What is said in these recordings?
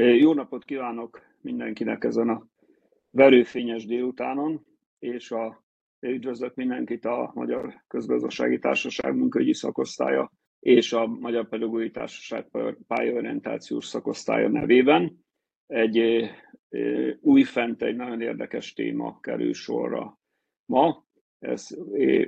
Jó napot kívánok mindenkinek ezen a verőfényes délutánon, és a, üdvözlök mindenkit a Magyar Közgazdasági Társaság munkaügyi szakosztálya és a Magyar Pedagógiai Társaság pályaorientációs szakosztálya nevében. Egy újfent egy nagyon érdekes téma kerül sorra ma. Ez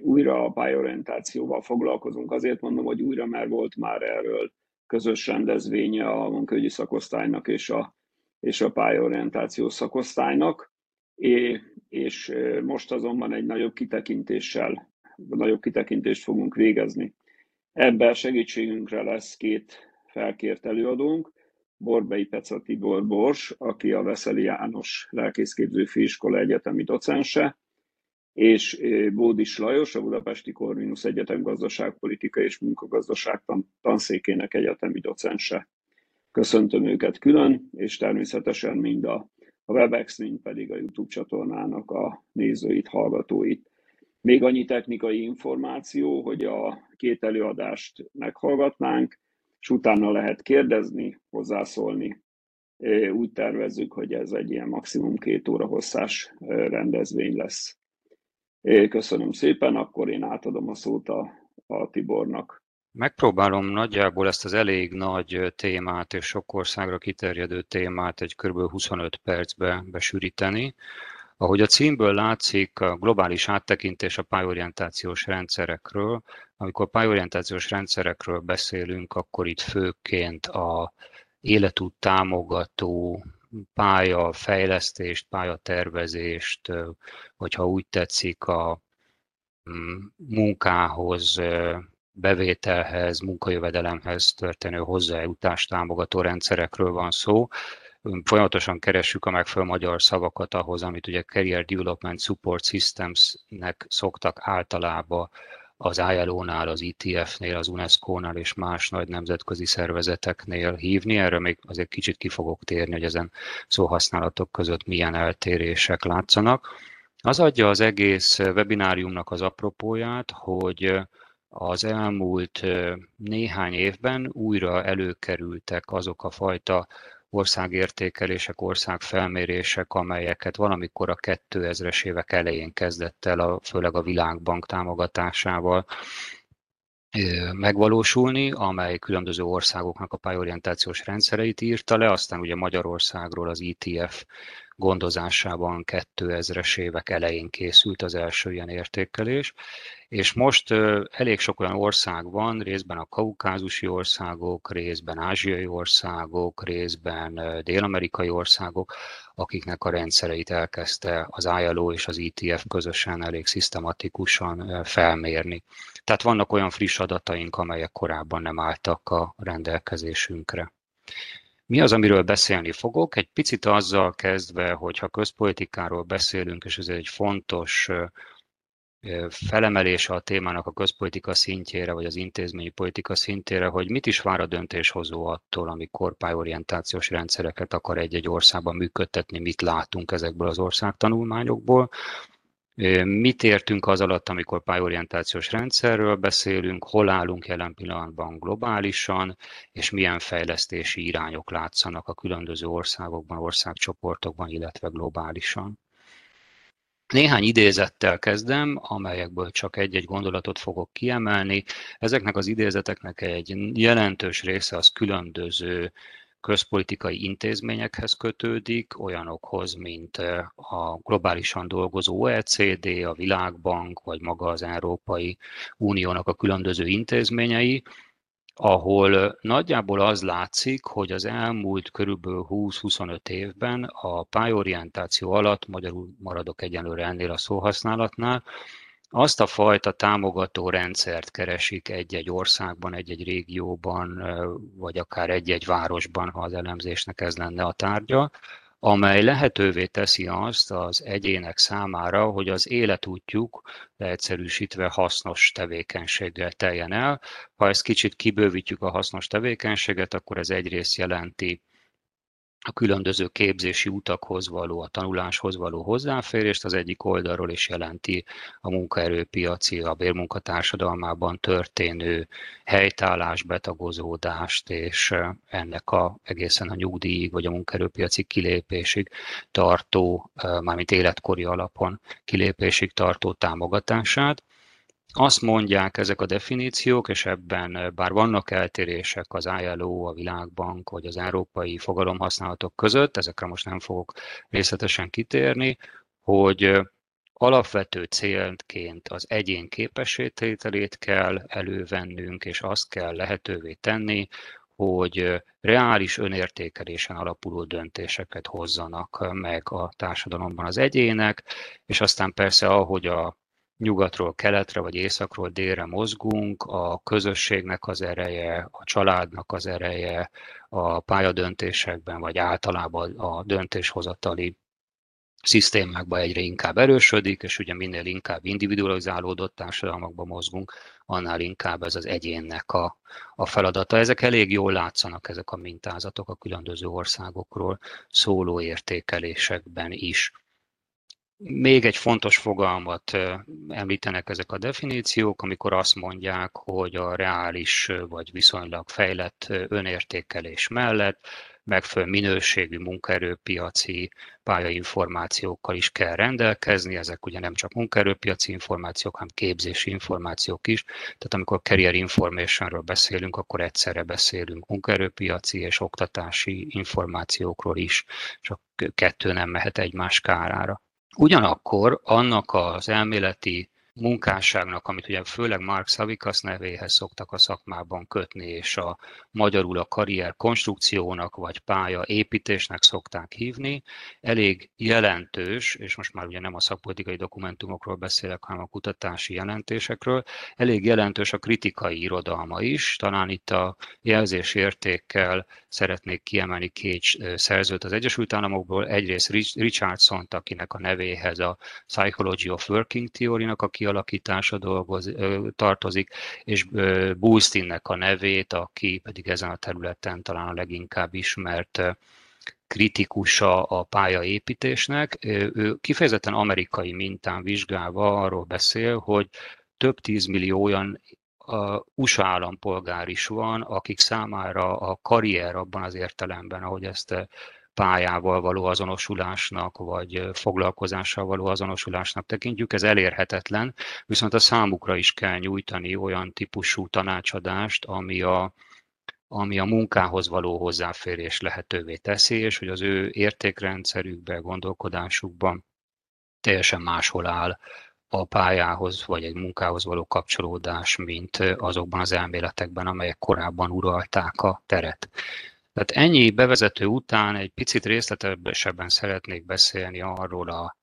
újra a pályaorientációval foglalkozunk. Azért mondom, hogy újra, mert volt már erről közös rendezvénye a munkaügyi szakosztálynak és a, és a pályaorientáció szakosztálynak, é, és most azonban egy nagyobb kitekintéssel, nagyobb kitekintést fogunk végezni. Ebben segítségünkre lesz két felkért előadónk, Borbei Peca Tibor Bors, aki a Veszeli János Lelkészképző Főiskola egyetemi docense, és Bódis Lajos, a Budapesti Corvinus Egyetem gazdaságpolitika és munkagazdaság tanszékének egyetemi docense. Köszöntöm őket külön, és természetesen mind a, a Webex, mind pedig a YouTube csatornának a nézőit, hallgatóit. Még annyi technikai információ, hogy a két előadást meghallgatnánk, és utána lehet kérdezni, hozzászólni. Úgy tervezzük, hogy ez egy ilyen maximum két óra hosszás rendezvény lesz. Köszönöm szépen, akkor én átadom a szót a, a Tibornak. Megpróbálom nagyjából ezt az elég nagy témát és sok országra kiterjedő témát egy kb. 25 percbe besűríteni. Ahogy a címből látszik, a globális áttekintés a pályorientációs rendszerekről. Amikor pályorientációs rendszerekről beszélünk, akkor itt főként a életút támogató pályafejlesztést, pályatervezést, vagy ha úgy tetszik, a mm, munkához, bevételhez, munkajövedelemhez történő hozzájutást támogató rendszerekről van szó. Folyamatosan keressük a megfelelő magyar szavakat ahhoz, amit ugye Career Development Support Systems-nek szoktak általában az ILO-nál, az ETF-nél, az UNESCO-nál és más nagy nemzetközi szervezeteknél hívni. Erről még azért kicsit ki fogok térni, hogy ezen szóhasználatok között milyen eltérések látszanak. Az adja az egész webináriumnak az apropóját, hogy az elmúlt néhány évben újra előkerültek azok a fajta országértékelések, országfelmérések, amelyeket valamikor a 2000-es évek elején kezdett el, a, főleg a Világbank támogatásával megvalósulni, amely különböző országoknak a pályorientációs rendszereit írta le, aztán ugye Magyarországról az ETF gondozásában 2000-es évek elején készült az első ilyen értékelés, és most elég sok olyan ország van, részben a kaukázusi országok, részben ázsiai országok, részben dél-amerikai országok, akiknek a rendszereit elkezdte az ILO és az ETF közösen elég szisztematikusan felmérni. Tehát vannak olyan friss adataink, amelyek korábban nem álltak a rendelkezésünkre. Mi az, amiről beszélni fogok? Egy picit azzal kezdve, hogyha közpolitikáról beszélünk, és ez egy fontos felemelése a témának a közpolitika szintjére, vagy az intézményi politika szintjére, hogy mit is vár a döntéshozó attól, amikor pályorientációs rendszereket akar egy-egy országban működtetni, mit látunk ezekből az országtanulmányokból. Mit értünk az alatt, amikor pályorientációs rendszerről beszélünk, hol állunk jelen pillanatban globálisan, és milyen fejlesztési irányok látszanak a különböző országokban, országcsoportokban, illetve globálisan. Néhány idézettel kezdem, amelyekből csak egy-egy gondolatot fogok kiemelni. Ezeknek az idézeteknek egy jelentős része az különböző közpolitikai intézményekhez kötődik, olyanokhoz, mint a globálisan dolgozó OECD, a Világbank, vagy maga az Európai Uniónak a különböző intézményei, ahol nagyjából az látszik, hogy az elmúlt körülbelül 20-25 évben a pályorientáció alatt, magyarul maradok egyenlőre ennél a szóhasználatnál, azt a fajta támogató rendszert keresik egy-egy országban, egy-egy régióban, vagy akár egy-egy városban, ha az elemzésnek ez lenne a tárgya, amely lehetővé teszi azt az egyének számára, hogy az életútjuk leegyszerűsítve hasznos tevékenységgel teljen el. Ha ezt kicsit kibővítjük a hasznos tevékenységet, akkor ez egyrészt jelenti a különböző képzési utakhoz való, a tanuláshoz való hozzáférést az egyik oldalról is jelenti a munkaerőpiaci, a bérmunkatársadalmában történő helytállás, betagozódást, és ennek a egészen a nyugdíjig vagy a munkaerőpiaci kilépésig tartó, mármint életkori alapon kilépésig tartó támogatását. Azt mondják ezek a definíciók, és ebben bár vannak eltérések az ILO, a Világbank vagy az európai fogalomhasználatok között, ezekre most nem fogok részletesen kitérni, hogy alapvető célként az egyén képességtételét kell elővennünk, és azt kell lehetővé tenni, hogy reális önértékelésen alapuló döntéseket hozzanak meg a társadalomban az egyének, és aztán persze ahogy a nyugatról keletre vagy északról délre mozgunk, a közösségnek az ereje, a családnak az ereje, a pályadöntésekben vagy általában a döntéshozatali szisztémákban egyre inkább erősödik, és ugye minél inkább individualizálódott társadalmakban mozgunk, annál inkább ez az egyénnek a, a feladata. Ezek elég jól látszanak, ezek a mintázatok a különböző országokról szóló értékelésekben is. Még egy fontos fogalmat említenek ezek a definíciók, amikor azt mondják, hogy a reális vagy viszonylag fejlett önértékelés mellett megfelelő minőségű munkaerőpiaci pályainformációkkal is kell rendelkezni. Ezek ugye nem csak munkaerőpiaci információk, hanem képzési információk is. Tehát amikor career informationről beszélünk, akkor egyszerre beszélünk munkaerőpiaci és oktatási információkról is, csak kettő nem mehet egymás kárára. Ugyanakkor annak az elméleti munkásságnak, amit ugye főleg Mark Savikas nevéhez szoktak a szakmában kötni, és a magyarul a karrier konstrukciónak vagy pálya építésnek szokták hívni, elég jelentős, és most már ugye nem a szakpolitikai dokumentumokról beszélek, hanem a kutatási jelentésekről, elég jelentős a kritikai irodalma is, talán itt a jelzésértékkel szeretnék kiemelni két szerzőt az Egyesült Államokból, egyrészt Richardson, akinek a nevéhez a Psychology of Working Theory-nak a kialakítása dolgoz, tartozik, és Bulstinnek a nevét, aki pedig ezen a területen talán a leginkább ismert kritikusa a pályaépítésnek. Ő kifejezetten amerikai mintán vizsgálva arról beszél, hogy több tízmillió olyan a USA állampolgár is van, akik számára a karrier abban az értelemben, ahogy ezt pályával való azonosulásnak, vagy foglalkozással való azonosulásnak tekintjük, ez elérhetetlen, viszont a számukra is kell nyújtani olyan típusú tanácsadást, ami a, ami a munkához való hozzáférés lehetővé teszi, és hogy az ő értékrendszerükben, gondolkodásukban teljesen máshol áll a pályához vagy egy munkához való kapcsolódás, mint azokban az elméletekben, amelyek korábban uralták a teret. Tehát ennyi bevezető után egy picit részletesebben szeretnék beszélni arról a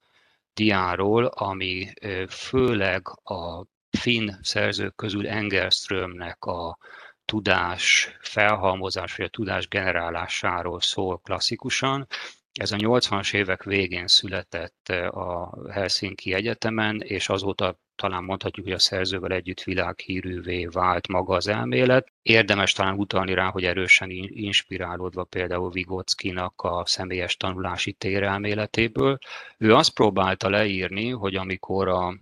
diáról, ami főleg a finn szerzők közül Engelströmnek a tudás felhalmozás vagy a tudás generálásáról szól klasszikusan. Ez a 80-as évek végén született a Helsinki Egyetemen, és azóta talán mondhatjuk, hogy a szerzővel együtt világhírűvé vált maga az elmélet. Érdemes talán utalni rá, hogy erősen inspirálódva például Vigockinak a személyes tanulási térelméletéből. Ő azt próbálta leírni, hogy amikor a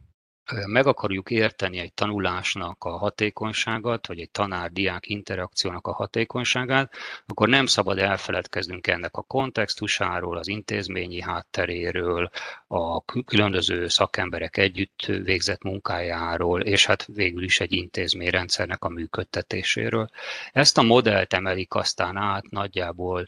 meg akarjuk érteni egy tanulásnak a hatékonyságát, vagy egy tanár-diák interakciónak a hatékonyságát, akkor nem szabad elfeledkeznünk ennek a kontextusáról, az intézményi hátteréről, a különböző szakemberek együtt végzett munkájáról, és hát végül is egy intézményrendszernek a működtetéséről. Ezt a modellt emelik aztán át nagyjából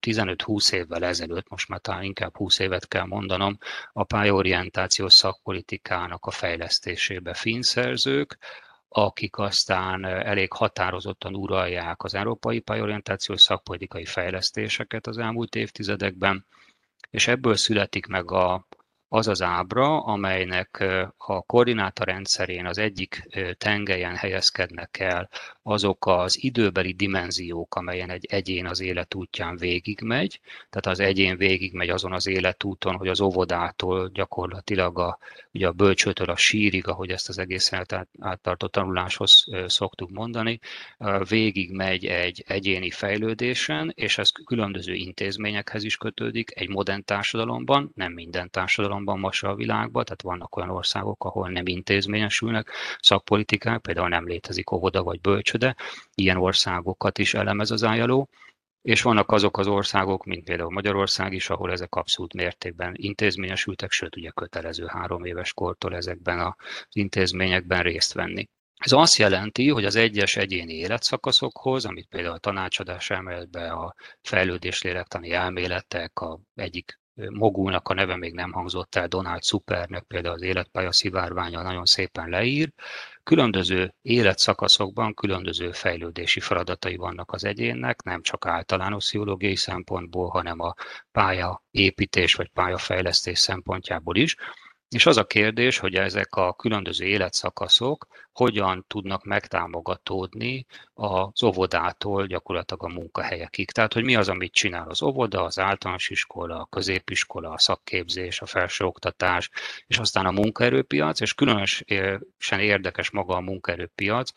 15-20 évvel ezelőtt, most már talán inkább 20 évet kell mondanom, a pályorientációs szakpolitikának a fejlesztésébe finszerzők, akik aztán elég határozottan uralják az európai pályorientációs szakpolitikai fejlesztéseket az elmúlt évtizedekben, és ebből születik meg a az az ábra, amelynek a koordináta rendszerén az egyik tengelyen helyezkednek el azok az időbeli dimenziók, amelyen egy egyén az életútján végigmegy, tehát az egyén végigmegy azon az életúton, hogy az óvodától gyakorlatilag a, ugye a bölcsőtől a sírig, ahogy ezt az egész áttartó tanuláshoz szoktuk mondani, végigmegy egy egyéni fejlődésen, és ez különböző intézményekhez is kötődik. Egy modern társadalomban, nem minden társadalomban most a világban, tehát vannak olyan országok, ahol nem intézményesülnek szakpolitikák, például nem létezik óvoda vagy bölcsöde, ilyen országokat is elemez az ILO, és vannak azok az országok, mint például Magyarország is, ahol ezek abszolút mértékben intézményesültek, sőt ugye kötelező három éves kortól ezekben az intézményekben részt venni. Ez azt jelenti, hogy az egyes egyéni életszakaszokhoz, amit például a tanácsadás elméletbe a fejlődés lélektani elméletek, a egyik mogulnak a neve még nem hangzott el, Donald Supernek például az életpálya szivárványa nagyon szépen leír. Különböző életszakaszokban különböző fejlődési feladatai vannak az egyénnek, nem csak általános pszichológiai szempontból, hanem a pályaépítés vagy pályafejlesztés szempontjából is. És az a kérdés, hogy ezek a különböző életszakaszok hogyan tudnak megtámogatódni az óvodától gyakorlatilag a munkahelyekig. Tehát, hogy mi az, amit csinál az óvoda, az általános iskola, a középiskola, a szakképzés, a felsőoktatás, és aztán a munkaerőpiac, és különösen érdekes maga a munkaerőpiac,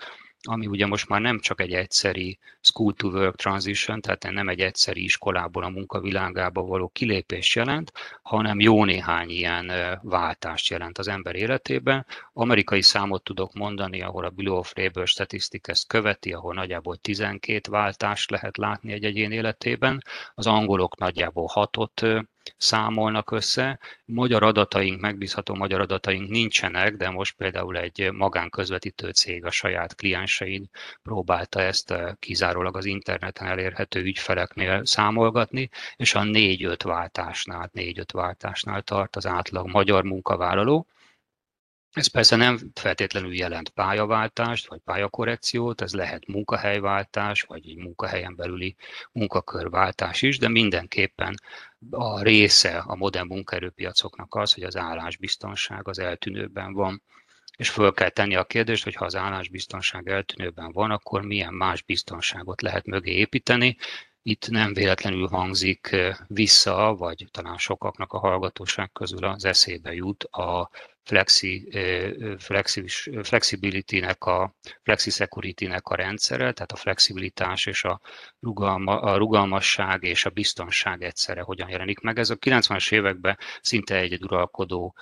ami ugye most már nem csak egy egyszeri school to work transition, tehát nem egy egyszeri iskolából a munkavilágába való kilépés jelent, hanem jó néhány ilyen váltást jelent az ember életében. Amerikai számot tudok mondani, ahol a Bureau of Labor Statistics ezt követi, ahol nagyjából 12 váltást lehet látni egy egyén életében. Az angolok nagyjából hatot számolnak össze. Magyar adataink, megbízható magyar adataink nincsenek, de most például egy magánközvetítő cég a saját kliensein próbálta ezt eh, kizárólag az interneten elérhető ügyfeleknél számolgatni, és a négy-öt váltásnál, négy-öt váltásnál tart az átlag magyar munkavállaló. Ez persze nem feltétlenül jelent pályaváltást, vagy pályakorrekciót, ez lehet munkahelyváltás, vagy egy munkahelyen belüli munkakörváltás is, de mindenképpen a része a modern munkaerőpiacoknak az, hogy az állásbiztonság az eltűnőben van. És föl kell tenni a kérdést, hogy ha az állásbiztonság eltűnőben van, akkor milyen más biztonságot lehet mögé építeni, itt nem véletlenül hangzik vissza, vagy talán sokaknak a hallgatóság közül az eszébe jut a flexi, flexi, flexibility-nek, a flexi security-nek a rendszere, tehát a flexibilitás és a, rugalma, a rugalmasság és a biztonság egyszerre hogyan jelenik meg. Ez a 90-es években szinte egy uralkodó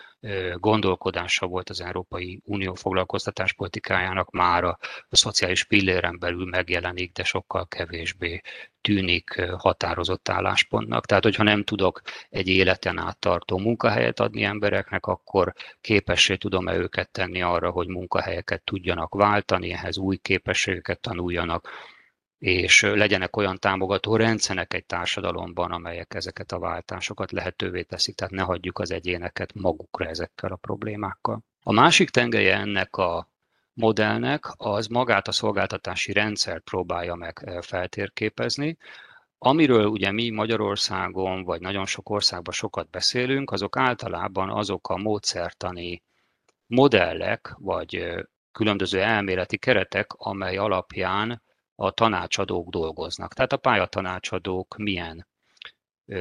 gondolkodása volt az Európai Unió foglalkoztatáspolitikájának, már a, szociális pilléren belül megjelenik, de sokkal kevésbé tűnik határozott álláspontnak. Tehát, hogyha nem tudok egy életen át tartó munkahelyet adni embereknek, akkor képessé tudom-e őket tenni arra, hogy munkahelyeket tudjanak váltani, ehhez új képességeket tanuljanak, és legyenek olyan támogató rendszerek egy társadalomban, amelyek ezeket a váltásokat lehetővé teszik, tehát ne hagyjuk az egyéneket magukra ezekkel a problémákkal. A másik tengelye ennek a modellnek az magát a szolgáltatási rendszert próbálja meg feltérképezni, Amiről ugye mi Magyarországon, vagy nagyon sok országban sokat beszélünk, azok általában azok a módszertani modellek, vagy különböző elméleti keretek, amely alapján a tanácsadók dolgoznak. Tehát a pályatanácsadók milyen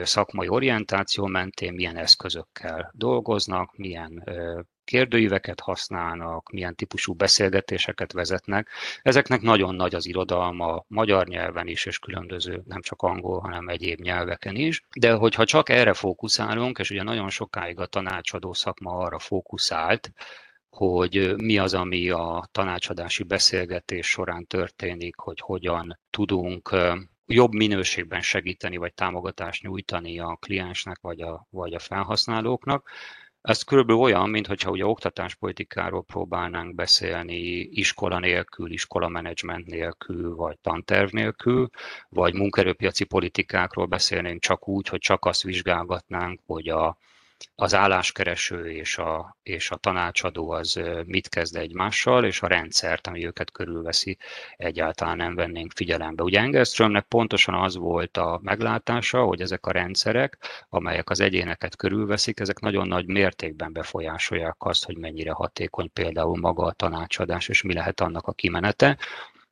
szakmai orientáció mentén milyen eszközökkel dolgoznak, milyen kérdőíveket használnak, milyen típusú beszélgetéseket vezetnek. Ezeknek nagyon nagy az irodalma magyar nyelven is, és különböző nem csak angol, hanem egyéb nyelveken is. De hogyha csak erre fókuszálunk, és ugye nagyon sokáig a tanácsadó szakma arra fókuszált, hogy mi az, ami a tanácsadási beszélgetés során történik, hogy hogyan tudunk jobb minőségben segíteni vagy támogatást nyújtani a kliensnek vagy a, vagy a felhasználóknak. Ez körülbelül olyan, mintha ugye oktatáspolitikáról próbálnánk beszélni iskola nélkül, iskola menedzsment nélkül, vagy tanterv nélkül, vagy munkerőpiaci politikákról beszélnénk csak úgy, hogy csak azt vizsgálgatnánk, hogy a az álláskereső és a, és a tanácsadó az mit kezd egymással, és a rendszert, ami őket körülveszi, egyáltalán nem vennénk figyelembe. Ugye Engelströmnek pontosan az volt a meglátása, hogy ezek a rendszerek, amelyek az egyéneket körülveszik, ezek nagyon nagy mértékben befolyásolják azt, hogy mennyire hatékony például maga a tanácsadás, és mi lehet annak a kimenete.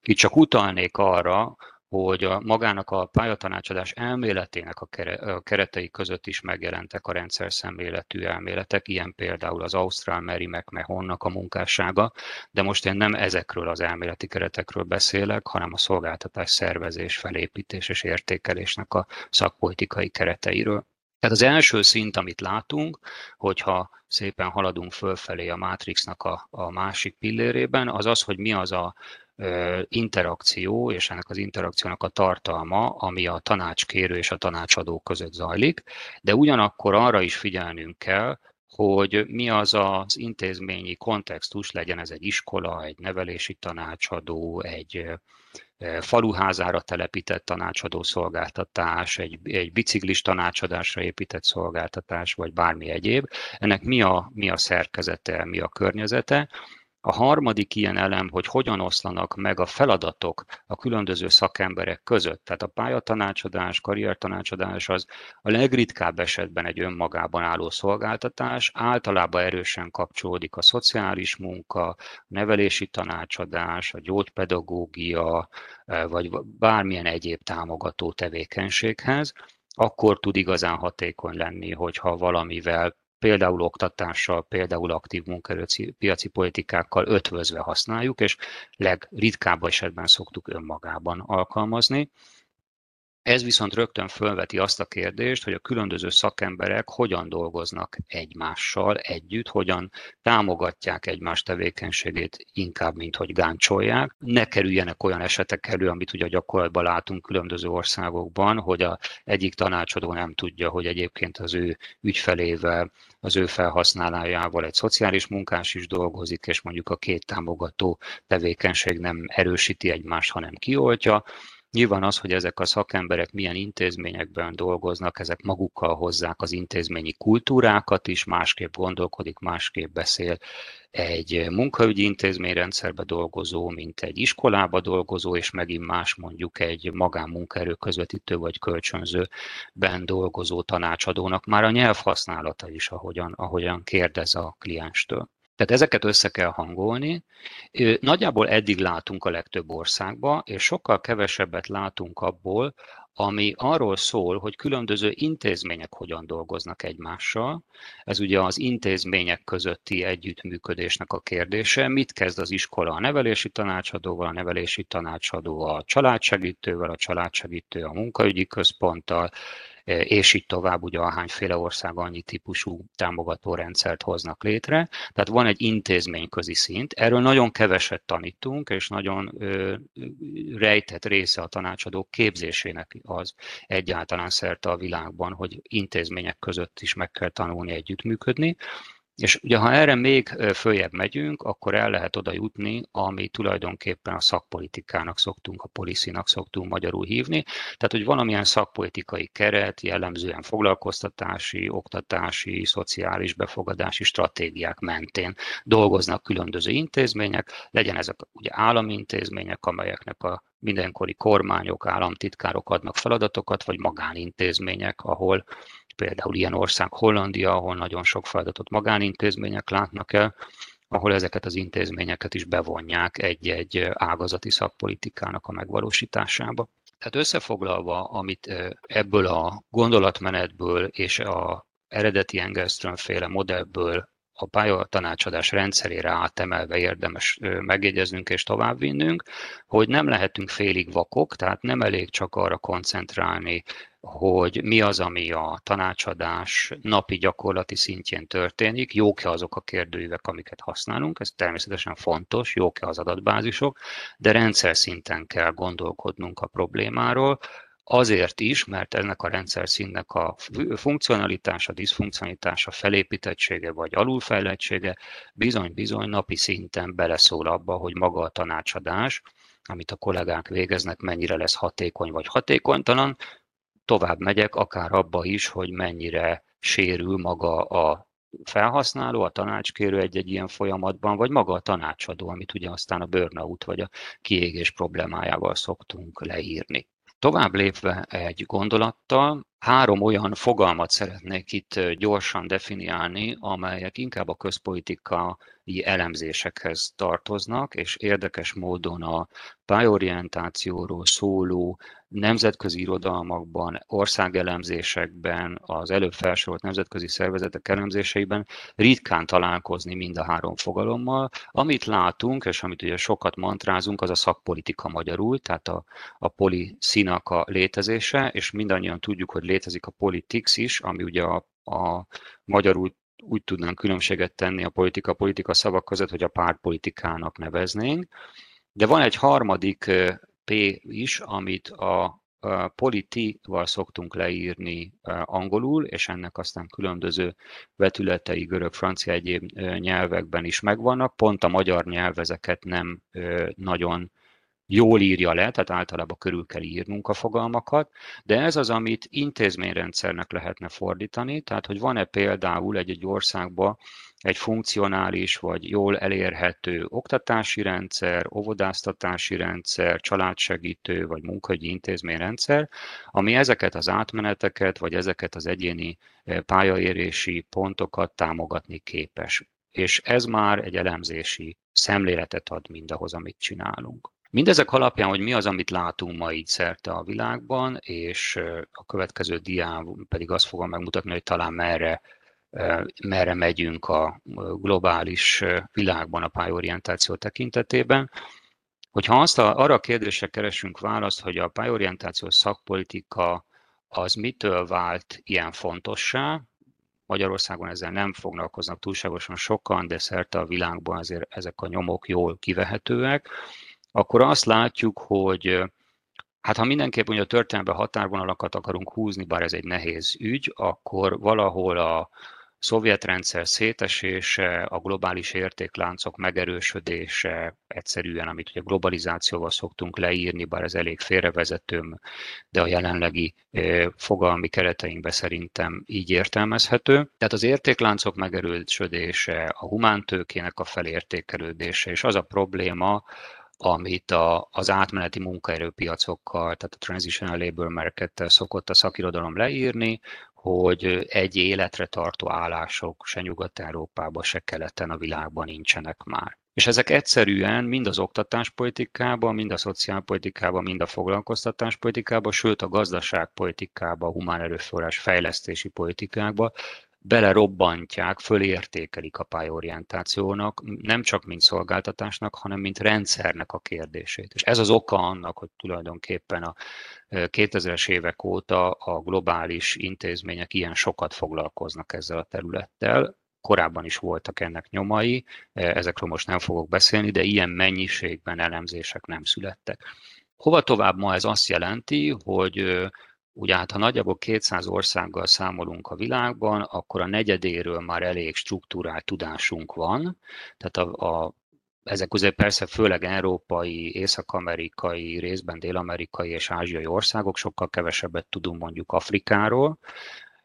Itt csak utalnék arra, hogy a, magának a pályatanácsadás elméletének a, kere, a keretei között is megjelentek a rendszer szemléletű elméletek, ilyen például az Ausztrál Mary McMahonnak a munkássága, de most én nem ezekről az elméleti keretekről beszélek, hanem a szolgáltatás szervezés, felépítés és értékelésnek a szakpolitikai kereteiről. Tehát az első szint, amit látunk, hogyha szépen haladunk fölfelé a Matrixnak a, a másik pillérében, az az, hogy mi az a interakció, és ennek az interakciónak a tartalma, ami a tanácskérő és a tanácsadó között zajlik, de ugyanakkor arra is figyelnünk kell, hogy mi az az intézményi kontextus, legyen ez egy iskola, egy nevelési tanácsadó, egy faluházára telepített tanácsadó szolgáltatás, egy, egy biciklis tanácsadásra épített szolgáltatás, vagy bármi egyéb. Ennek mi a, mi a szerkezete, mi a környezete, a harmadik ilyen elem, hogy hogyan oszlanak meg a feladatok a különböző szakemberek között. Tehát a pályatanácsadás, karriertanácsadás az a legritkább esetben egy önmagában álló szolgáltatás, általában erősen kapcsolódik a szociális munka, a nevelési tanácsadás, a gyógypedagógia, e, vagy bármilyen egyéb támogató tevékenységhez akkor tud igazán hatékony lenni, hogyha valamivel például oktatással, például aktív munkaerőpiaci politikákkal ötvözve használjuk, és legritkább esetben szoktuk önmagában alkalmazni. Ez viszont rögtön fölveti azt a kérdést, hogy a különböző szakemberek hogyan dolgoznak egymással együtt, hogyan támogatják egymás tevékenységét inkább, mint hogy gáncsolják. Ne kerüljenek olyan esetek elő, amit ugye a gyakorlatban látunk különböző országokban, hogy a egyik tanácsadó nem tudja, hogy egyébként az ő ügyfelével, az ő felhasználójával egy szociális munkás is dolgozik, és mondjuk a két támogató tevékenység nem erősíti egymást, hanem kioltja Nyilván az, hogy ezek a szakemberek milyen intézményekben dolgoznak, ezek magukkal hozzák az intézményi kultúrákat is, másképp gondolkodik, másképp beszél egy munkaügyi intézményrendszerbe dolgozó, mint egy iskolába dolgozó, és megint más mondjuk egy magánmunkaerő közvetítő vagy kölcsönzőben dolgozó tanácsadónak már a nyelvhasználata is, ahogyan, ahogyan kérdez a klienstől. Tehát ezeket össze kell hangolni. Nagyjából eddig látunk a legtöbb országba, és sokkal kevesebbet látunk abból, ami arról szól, hogy különböző intézmények hogyan dolgoznak egymással. Ez ugye az intézmények közötti együttműködésnek a kérdése. Mit kezd az iskola a nevelési tanácsadóval, a nevelési tanácsadó a családsegítővel, a családsegítő a munkaügyi központtal, és így tovább, ugye ahányféle ország annyi típusú támogató rendszert hoznak létre. Tehát van egy intézményközi szint, erről nagyon keveset tanítunk, és nagyon rejtett része a tanácsadók képzésének az egyáltalán szerte a világban, hogy intézmények között is meg kell tanulni együttműködni. És ugye ha erre még följebb megyünk, akkor el lehet oda jutni, ami tulajdonképpen a szakpolitikának szoktunk, a policynak szoktunk magyarul hívni. Tehát, hogy valamilyen szakpolitikai keret, jellemzően foglalkoztatási, oktatási, szociális befogadási stratégiák mentén dolgoznak különböző intézmények, legyen ezek ugye állami intézmények, amelyeknek a mindenkori kormányok, államtitkárok adnak feladatokat, vagy magánintézmények, ahol például ilyen ország Hollandia, ahol nagyon sok feladatot magánintézmények látnak el, ahol ezeket az intézményeket is bevonják egy-egy ágazati szakpolitikának a megvalósításába. Tehát összefoglalva, amit ebből a gondolatmenetből és a eredeti Engelström féle modellből a pályatanácsadás rendszerére átemelve érdemes megjegyeznünk és továbbvinnünk, hogy nem lehetünk félig vakok, tehát nem elég csak arra koncentrálni, hogy mi az, ami a tanácsadás napi gyakorlati szintjén történik, jók-e azok a kérdőívek, amiket használunk, ez természetesen fontos, jók-e az adatbázisok, de rendszer szinten kell gondolkodnunk a problémáról, Azért is, mert ennek a rendszer színnek a funkcionalitása, diszfunkcionalitása, felépítettsége vagy alulfejlettsége bizony-bizony napi szinten beleszól abba, hogy maga a tanácsadás, amit a kollégák végeznek, mennyire lesz hatékony vagy hatékonytalan. Tovább megyek akár abba is, hogy mennyire sérül maga a felhasználó, a tanácskérő egy-egy ilyen folyamatban, vagy maga a tanácsadó, amit ugye aztán a burnout vagy a kiégés problémájával szoktunk leírni. Tovább lépve egy gondolattal, három olyan fogalmat szeretnék itt gyorsan definiálni, amelyek inkább a közpolitikai elemzésekhez tartoznak, és érdekes módon a pályorientációról szóló nemzetközi irodalmakban, országelemzésekben, az előbb felsorolt nemzetközi szervezetek elemzéseiben ritkán találkozni mind a három fogalommal. Amit látunk, és amit ugye sokat mantrázunk, az a szakpolitika magyarul, tehát a, a poliszínak a létezése, és mindannyian tudjuk, hogy létezik a politics is, ami ugye a, a magyarul úgy tudnánk különbséget tenni a politika-politika szavak között, hogy a pártpolitikának neveznénk. De van egy harmadik P is, amit a politival szoktunk leírni angolul, és ennek aztán különböző vetületei görög, francia, egyéb nyelvekben is megvannak. Pont a magyar nyelv ezeket nem nagyon jól írja le, tehát általában körül kell írnunk a fogalmakat, de ez az, amit intézményrendszernek lehetne fordítani, tehát hogy van-e például egy-egy országban egy funkcionális vagy jól elérhető oktatási rendszer, óvodáztatási rendszer, családsegítő vagy munkahogyi intézményrendszer, ami ezeket az átmeneteket vagy ezeket az egyéni eh, pályaérési pontokat támogatni képes. És ez már egy elemzési szemléletet ad mindahhoz, amit csinálunk. Mindezek alapján, hogy mi az, amit látunk ma így szerte a világban, és a következő dián pedig azt fogom megmutatni, hogy talán merre, merre megyünk a globális világban a pályorientáció tekintetében. Hogyha azt a, arra a kérdésre keresünk választ, hogy a pályorientációs szakpolitika az mitől vált ilyen fontossá, Magyarországon ezzel nem foglalkoznak túlságosan sokan, de szerte a világban azért ezek a nyomok jól kivehetőek akkor azt látjuk, hogy hát ha mindenképp mondja a történelemben határvonalakat akarunk húzni, bár ez egy nehéz ügy, akkor valahol a szovjet rendszer szétesése, a globális értékláncok megerősödése, egyszerűen, amit ugye globalizációval szoktunk leírni, bár ez elég félrevezetőm, de a jelenlegi fogalmi kereteinkben szerintem így értelmezhető. Tehát az értékláncok megerősödése, a humántőkének a felértékelődése, és az a probléma, amit a, az átmeneti munkaerőpiacokkal, tehát a transitional labor market szokott a szakirodalom leírni, hogy egy életre tartó állások se Nyugat-Európában, se keleten a világban nincsenek már. És ezek egyszerűen mind az oktatáspolitikában, mind a szociálpolitikában, mind a foglalkoztatáspolitikában, sőt a gazdaságpolitikában, a humán erőforrás fejlesztési politikákban belerobbantják, fölértékelik a pályorientációnak, nem csak mint szolgáltatásnak, hanem mint rendszernek a kérdését. És ez az oka annak, hogy tulajdonképpen a 2000-es évek óta a globális intézmények ilyen sokat foglalkoznak ezzel a területtel, korábban is voltak ennek nyomai, ezekről most nem fogok beszélni, de ilyen mennyiségben elemzések nem születtek. Hova tovább ma ez azt jelenti, hogy Ugye hát ha nagyjából 200 országgal számolunk a világban, akkor a negyedéről már elég struktúrált tudásunk van. Tehát a, a ezek közé persze főleg európai, észak-amerikai, részben dél-amerikai és ázsiai országok, sokkal kevesebbet tudunk mondjuk Afrikáról,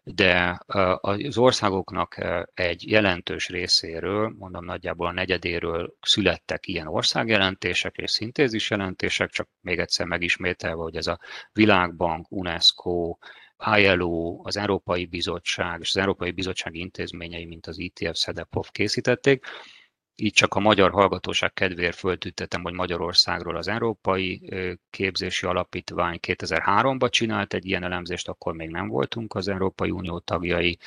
de az országoknak egy jelentős részéről, mondom nagyjából a negyedéről születtek ilyen országjelentések és szintézis jelentések, csak még egyszer megismételve, hogy ez a Világbank, UNESCO, ILO, az Európai Bizottság és az Európai Bizottság intézményei, mint az ITF, SZEDEPOV készítették, így csak a magyar hallgatóság kedvéért föltűntetem, hogy Magyarországról az Európai Képzési Alapítvány 2003-ban csinált egy ilyen elemzést, akkor még nem voltunk az Európai Unió tagjai.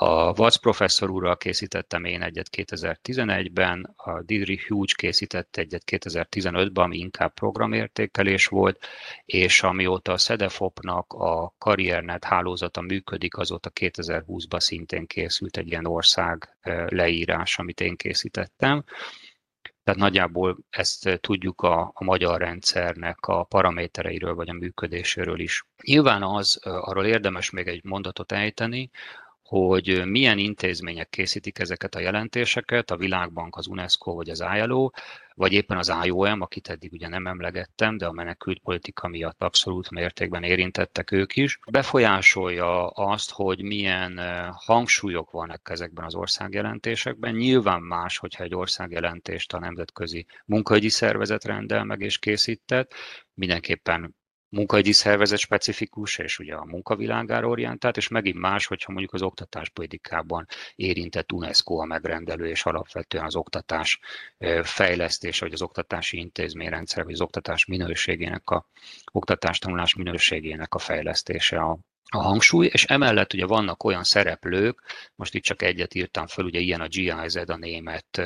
A Vac professzor úrral készítettem én egyet 2011-ben, a Didri Hughes készített egyet 2015-ben, ami inkább programértékelés volt, és amióta a SEDEFOP-nak a karriernet hálózata működik, azóta 2020-ban szintén készült egy ilyen ország leírás, amit én készítettem. Tehát nagyjából ezt tudjuk a, a magyar rendszernek a paramétereiről vagy a működéséről is. Nyilván az, arról érdemes még egy mondatot ejteni, hogy milyen intézmények készítik ezeket a jelentéseket, a Világbank, az UNESCO vagy az ILO, vagy éppen az IOM, akit eddig ugye nem emlegettem, de a menekült politika miatt abszolút mértékben érintettek ők is, befolyásolja azt, hogy milyen hangsúlyok vannak ezekben az országjelentésekben. Nyilván más, hogyha egy országjelentést a Nemzetközi Munkahogyi Szervezet rendel meg és készített, mindenképpen munkahogyi szervezet specifikus, és ugye a munkavilágára orientált, és megint más, hogyha mondjuk az oktatáspolitikában érintett UNESCO a megrendelő, és alapvetően az oktatás fejlesztése, vagy az oktatási intézményrendszer, vagy az oktatás minőségének, a oktatás tanulás minőségének a fejlesztése a a hangsúly, és emellett ugye vannak olyan szereplők, most itt csak egyet írtam föl, ugye ilyen a GIZ, a német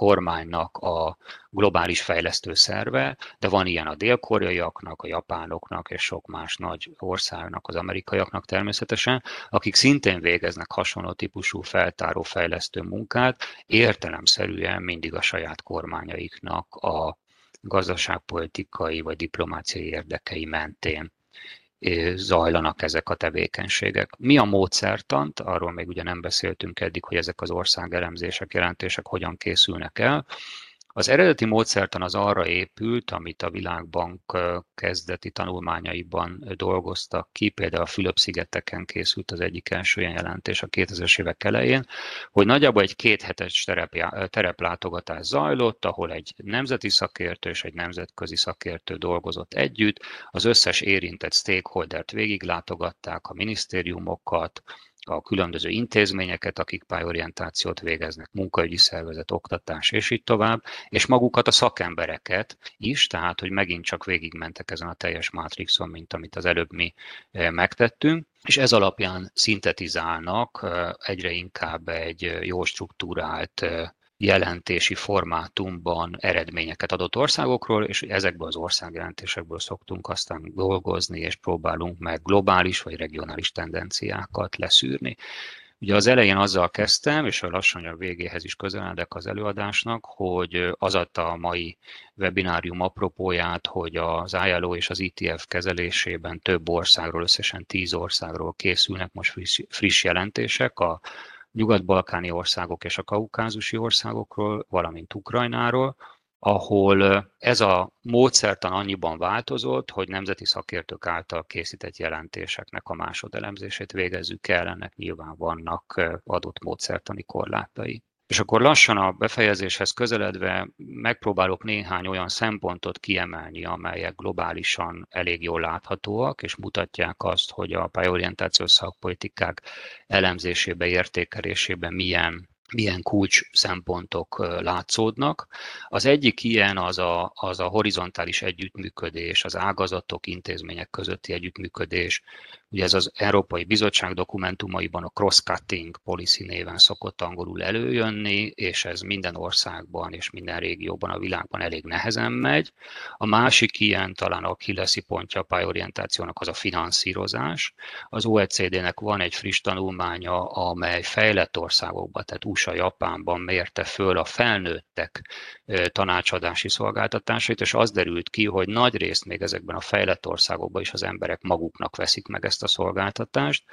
kormánynak a globális fejlesztő szerve, de van ilyen a dél-koreaiaknak, a japánoknak és sok más nagy országnak, az amerikaiaknak természetesen, akik szintén végeznek hasonló típusú feltáró fejlesztő munkát, értelemszerűen mindig a saját kormányaiknak a gazdaságpolitikai vagy diplomáciai érdekei mentén zajlanak ezek a tevékenységek. Mi a módszertant? Arról még ugye nem beszéltünk eddig, hogy ezek az országelemzések, jelentések hogyan készülnek el. Az eredeti módszertan az arra épült, amit a Világbank kezdeti tanulmányaiban dolgoztak ki, például a Fülöp-szigeteken készült az egyik első ilyen jelentés a 2000-es évek elején, hogy nagyjából egy kéthetes terep, tereplátogatás zajlott, ahol egy nemzeti szakértő és egy nemzetközi szakértő dolgozott együtt, az összes érintett stakeholdert végiglátogatták, a minisztériumokat, a különböző intézményeket, akik pályorientációt végeznek, munkaügyi szervezet, oktatás, és így tovább, és magukat a szakembereket is, tehát, hogy megint csak végigmentek ezen a teljes mátrixon, mint amit az előbb mi eh, megtettünk, és ez alapján szintetizálnak eh, egyre inkább egy jó struktúrált eh, jelentési formátumban eredményeket adott országokról, és ezekből az országjelentésekből szoktunk aztán dolgozni, és próbálunk meg globális vagy regionális tendenciákat leszűrni. Ugye az elején azzal kezdtem, és a lassan a végéhez is közeledek az előadásnak, hogy az adta a mai webinárium apropóját, hogy az ILO és az ITF kezelésében több országról, összesen tíz országról készülnek most friss, friss jelentések a nyugat-balkáni országok és a kaukázusi országokról, valamint Ukrajnáról, ahol ez a módszertan annyiban változott, hogy nemzeti szakértők által készített jelentéseknek a másodelemzését végezzük el, ennek nyilván vannak adott módszertani korlátai. És akkor lassan a befejezéshez közeledve megpróbálok néhány olyan szempontot kiemelni, amelyek globálisan elég jól láthatóak, és mutatják azt, hogy a pályorientációs szakpolitikák elemzésében, értékelésében milyen milyen kulcs szempontok látszódnak. Az egyik ilyen az a, az a horizontális együttműködés, az ágazatok, intézmények közötti együttműködés, Ugye ez az Európai Bizottság dokumentumaiban a cross-cutting policy néven szokott angolul előjönni, és ez minden országban és minden régióban a világban elég nehezen megy. A másik ilyen talán a kileszi pontja a pályorientációnak az a finanszírozás. Az OECD-nek van egy friss tanulmánya, amely fejlett országokban, tehát USA, Japánban mérte föl a felnőttek tanácsadási szolgáltatásait, és az derült ki, hogy nagy részt még ezekben a fejlett országokban is az emberek maguknak veszik meg ezt a szolgáltatást.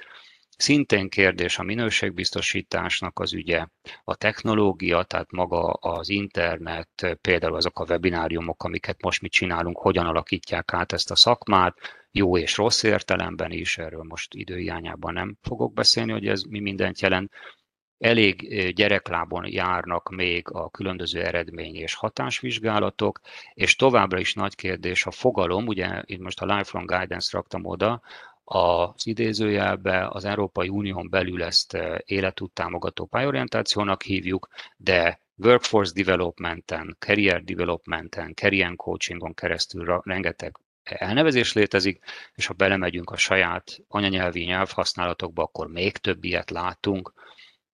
Szintén kérdés a minőségbiztosításnak az ügye, a technológia, tehát maga az internet, például azok a webináriumok, amiket most mi csinálunk, hogyan alakítják át ezt a szakmát, jó és rossz értelemben is, erről most időhiányában nem fogok beszélni, hogy ez mi mindent jelent, elég gyereklábon járnak még a különböző eredmény és hatásvizsgálatok, és továbbra is nagy kérdés a fogalom, ugye itt most a Lifelong Guidance raktam oda, az idézőjelbe az Európai Unión belül ezt életút támogató pályorientációnak hívjuk, de workforce developmenten, career developmenten, career coachingon keresztül rengeteg elnevezés létezik, és ha belemegyünk a saját anyanyelvi nyelvhasználatokba, akkor még több ilyet látunk,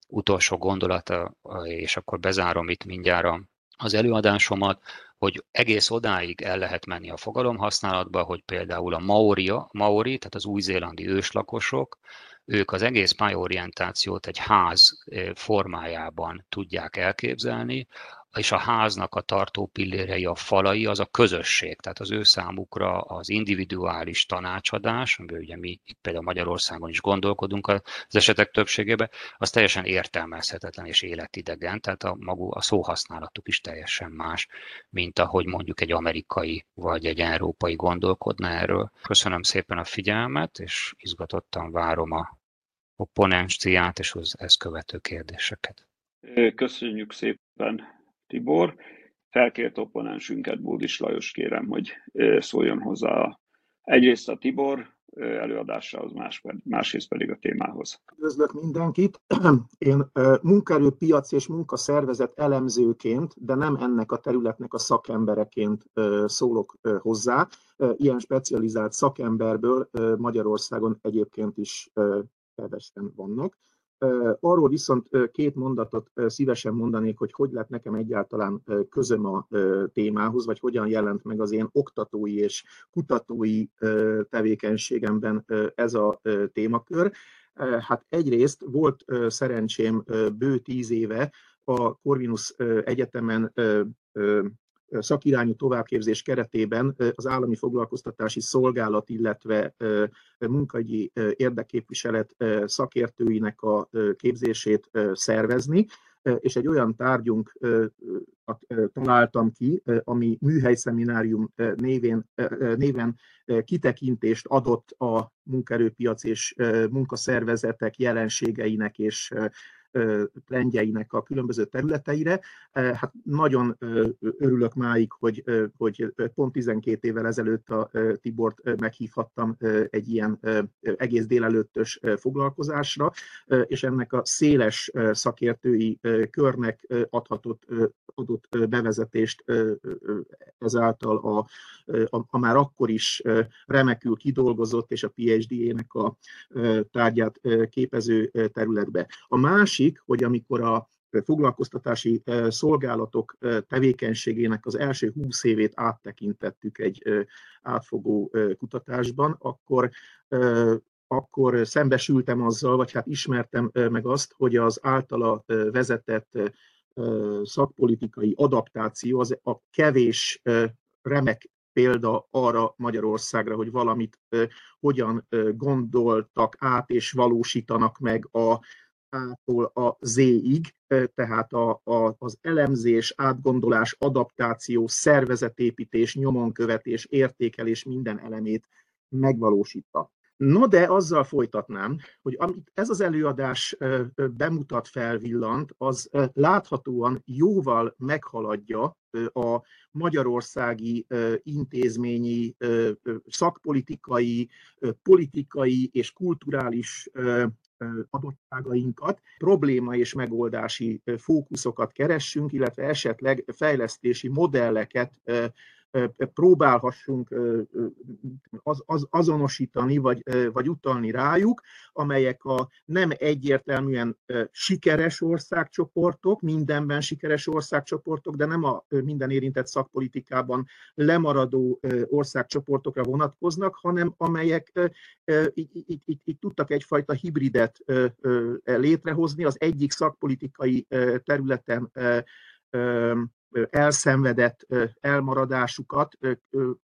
utolsó gondolata, és akkor bezárom itt mindjárt az előadásomat, hogy egész odáig el lehet menni a fogalomhasználatba, hogy például a Maori, Maori tehát az új-zélandi őslakosok, ők az egész pályorientációt egy ház formájában tudják elképzelni, és a háznak a tartó pillérei, a falai, az a közösség. Tehát az ő számukra az individuális tanácsadás, amiben ugye mi itt például Magyarországon is gondolkodunk az esetek többségében, az teljesen értelmezhetetlen és életidegen, tehát a magu a szóhasználatuk is teljesen más, mint ahogy mondjuk egy amerikai vagy egy európai gondolkodna erről. Köszönöm szépen a figyelmet, és izgatottan várom a opponenciát és az ezt követő kérdéseket. Köszönjük szépen Tibor. Felkért opponensünket, Bódis Lajos kérem, hogy szóljon hozzá egyrészt a Tibor előadásához, más, másrészt pedig a témához. Üdvözlök mindenkit! Én munkaerőpiac és munkaszervezet elemzőként, de nem ennek a területnek a szakembereként szólok hozzá. Ilyen specializált szakemberből Magyarországon egyébként is kevesen vannak. Arról viszont két mondatot szívesen mondanék, hogy hogy lett nekem egyáltalán közöm a témához, vagy hogyan jelent meg az én oktatói és kutatói tevékenységemben ez a témakör. Hát egyrészt volt szerencsém bő tíz éve a Corvinus Egyetemen szakirányú továbbképzés keretében az állami foglalkoztatási szolgálat, illetve munkagyi érdekképviselet szakértőinek a képzését szervezni, és egy olyan tárgyunk találtam ki, ami műhelyszeminárium névén, néven kitekintést adott a munkerőpiac és munkaszervezetek jelenségeinek és trendjeinek a különböző területeire. Hát nagyon örülök máig, hogy, hogy pont 12 évvel ezelőtt a Tibort meghívhattam egy ilyen egész délelőttös foglalkozásra, és ennek a széles szakértői körnek adhatott adott bevezetést ezáltal a, a, a már akkor is remekül kidolgozott és a PhD-ének a tárgyát képező területbe. A másik, hogy amikor a foglalkoztatási szolgálatok tevékenységének az első húsz évét áttekintettük egy átfogó kutatásban, akkor akkor szembesültem azzal, vagy hát ismertem meg azt, hogy az általa vezetett szakpolitikai adaptáció az a kevés remek példa arra Magyarországra, hogy valamit hogyan gondoltak át és valósítanak meg a A-tól a Z-ig, tehát a, a, az elemzés, átgondolás, adaptáció, szervezetépítés, nyomonkövetés, értékelés minden elemét megvalósítta. No, de azzal folytatnám, hogy amit ez az előadás bemutat, felvillant, az láthatóan jóval meghaladja a magyarországi intézményi, szakpolitikai, politikai és kulturális adottságainkat, probléma és megoldási fókuszokat keressünk, illetve esetleg fejlesztési modelleket próbálhassunk az, az, azonosítani, vagy, vagy utalni rájuk, amelyek a nem egyértelműen sikeres országcsoportok, mindenben sikeres országcsoportok, de nem a minden érintett szakpolitikában lemaradó országcsoportokra vonatkoznak, hanem amelyek itt, itt, itt tudtak egyfajta hibridet létrehozni az egyik szakpolitikai területen elszenvedett elmaradásukat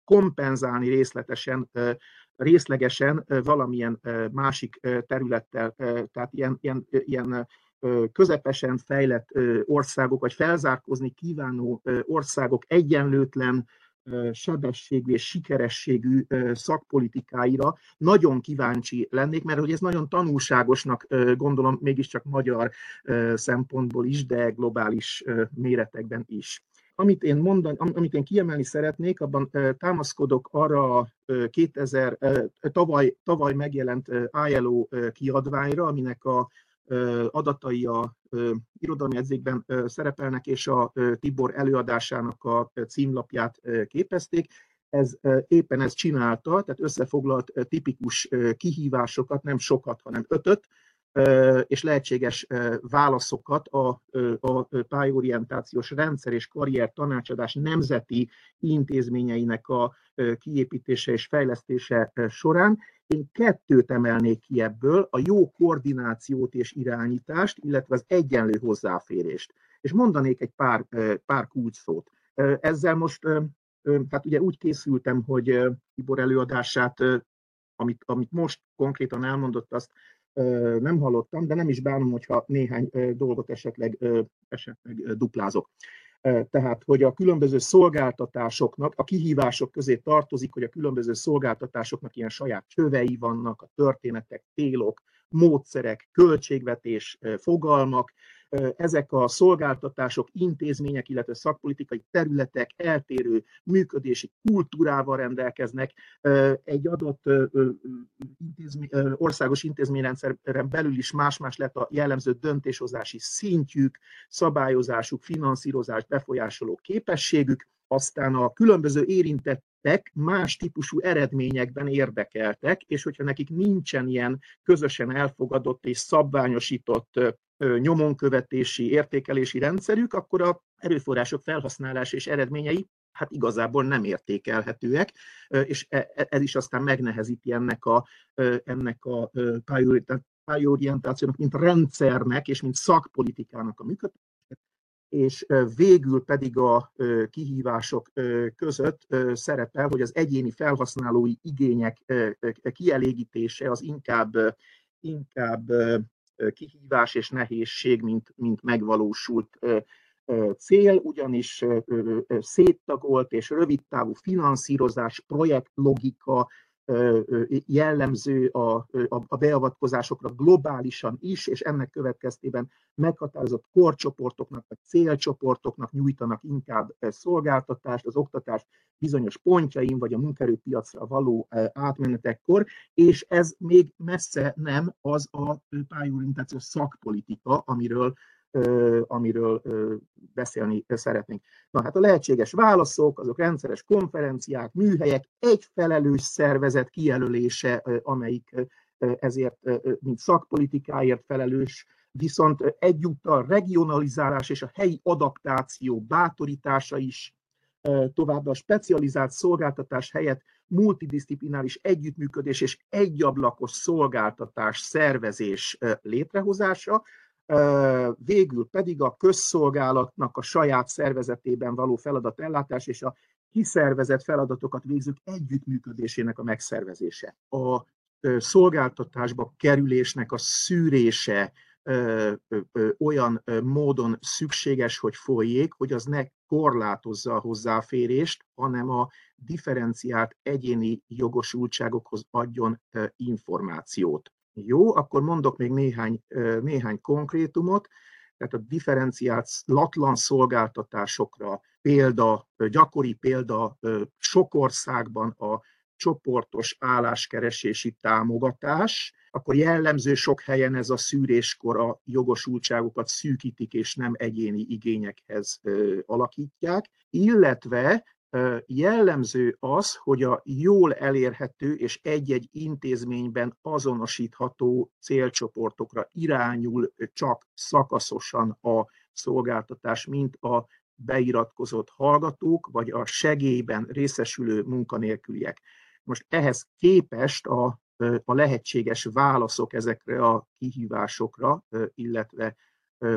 kompenzálni részletesen, részlegesen valamilyen másik területtel, tehát ilyen, ilyen, ilyen közepesen fejlett országok, vagy felzárkózni kívánó országok egyenlőtlen sebességű és sikerességű szakpolitikáira nagyon kíváncsi lennék, mert hogy ez nagyon tanulságosnak gondolom mégiscsak magyar szempontból is, de globális méretekben is. Amit én, mondani, amit én kiemelni szeretnék, abban támaszkodok arra 2000, tavaly, tavaly megjelent ILO kiadványra, aminek a adatai a irodalmi edzékben szerepelnek, és a Tibor előadásának a címlapját képezték. Ez éppen ezt csinálta, tehát összefoglalt tipikus kihívásokat, nem sokat, hanem ötöt, és lehetséges válaszokat a, a pályorientációs rendszer és karrier tanácsadás nemzeti intézményeinek a kiépítése és fejlesztése során. Én kettőt emelnék ki ebből, a jó koordinációt és irányítást, illetve az egyenlő hozzáférést. És mondanék egy pár, pár kulcsszót. Ezzel most, hát ugye úgy készültem, hogy Tibor előadását, amit, amit most konkrétan elmondott, azt nem hallottam, de nem is bánom, hogyha néhány dolgot esetleg, esetleg duplázok. Tehát, hogy a különböző szolgáltatásoknak, a kihívások közé tartozik, hogy a különböző szolgáltatásoknak ilyen saját csövei vannak, a történetek, télok, módszerek, költségvetés, fogalmak, ezek a szolgáltatások, intézmények, illetve szakpolitikai területek eltérő működési kultúrával rendelkeznek. Egy adott intézmény, országos intézményrendszeren belül is más-más lett a jellemző döntéshozási szintjük, szabályozásuk, finanszírozás, befolyásoló képességük, aztán a különböző érintettek más típusú eredményekben érdekeltek, és hogyha nekik nincsen ilyen közösen elfogadott és szabványosított nyomonkövetési, értékelési rendszerük, akkor a erőforrások felhasználása és eredményei hát igazából nem értékelhetőek, és e, e, ez is aztán megnehezíti ennek a, ennek a pályorientációnak, mint rendszernek és mint szakpolitikának a működését és végül pedig a kihívások között szerepel, hogy az egyéni felhasználói igények kielégítése az inkább, inkább kihívás és nehézség, mint, mint megvalósult cél, ugyanis széttagolt és rövidtávú finanszírozás, projektlogika, jellemző a, a beavatkozásokra globálisan is, és ennek következtében meghatározott korcsoportoknak vagy célcsoportoknak nyújtanak inkább szolgáltatást, az oktatás bizonyos pontjain, vagy a munkerőpiacra való átmenetekkor, és ez még messze nem az a pályorientációs szakpolitika, amiről amiről beszélni szeretnénk. Na hát a lehetséges válaszok, azok rendszeres konferenciák, műhelyek, egy felelős szervezet kijelölése, amelyik ezért, mint szakpolitikáért felelős, viszont egyúttal regionalizálás és a helyi adaptáció bátorítása is, továbbá a specializált szolgáltatás helyett multidisziplináris együttműködés és egyablakos szolgáltatás szervezés létrehozása, végül pedig a közszolgálatnak a saját szervezetében való feladatellátás és a kiszervezett feladatokat végzők együttműködésének a megszervezése. A szolgáltatásba kerülésnek a szűrése olyan módon szükséges, hogy folyjék, hogy az ne korlátozza a hozzáférést, hanem a differenciált egyéni jogosultságokhoz adjon információt. Jó, akkor mondok még néhány, néhány konkrétumot. Tehát a differenciált latlan szolgáltatásokra példa, gyakori példa sok országban a csoportos álláskeresési támogatás, akkor jellemző sok helyen ez a szűréskor a jogosultságokat szűkítik és nem egyéni igényekhez alakítják, illetve jellemző az, hogy a jól elérhető és egy-egy intézményben azonosítható célcsoportokra irányul csak szakaszosan a szolgáltatás, mint a beiratkozott hallgatók, vagy a segélyben részesülő munkanélküliek. Most ehhez képest a, a lehetséges válaszok ezekre a kihívásokra, illetve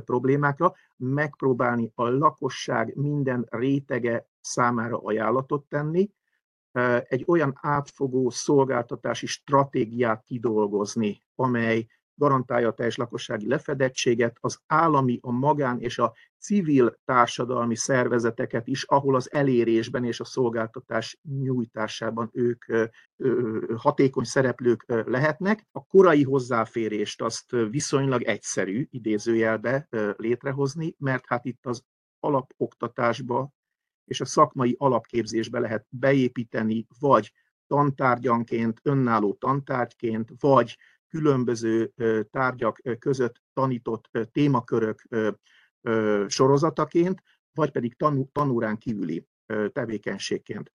problémákra, megpróbálni a lakosság minden rétege számára ajánlatot tenni, egy olyan átfogó szolgáltatási stratégiát kidolgozni, amely garantálja a teljes lakossági lefedettséget, az állami, a magán és a civil társadalmi szervezeteket is, ahol az elérésben és a szolgáltatás nyújtásában ők hatékony szereplők lehetnek. A korai hozzáférést azt viszonylag egyszerű idézőjelbe létrehozni, mert hát itt az alapoktatásba és a szakmai alapképzésbe lehet beépíteni, vagy tantárgyanként, önálló tantárgyként, vagy különböző tárgyak között tanított témakörök sorozataként, vagy pedig tanú, tanúrán kívüli tevékenységként.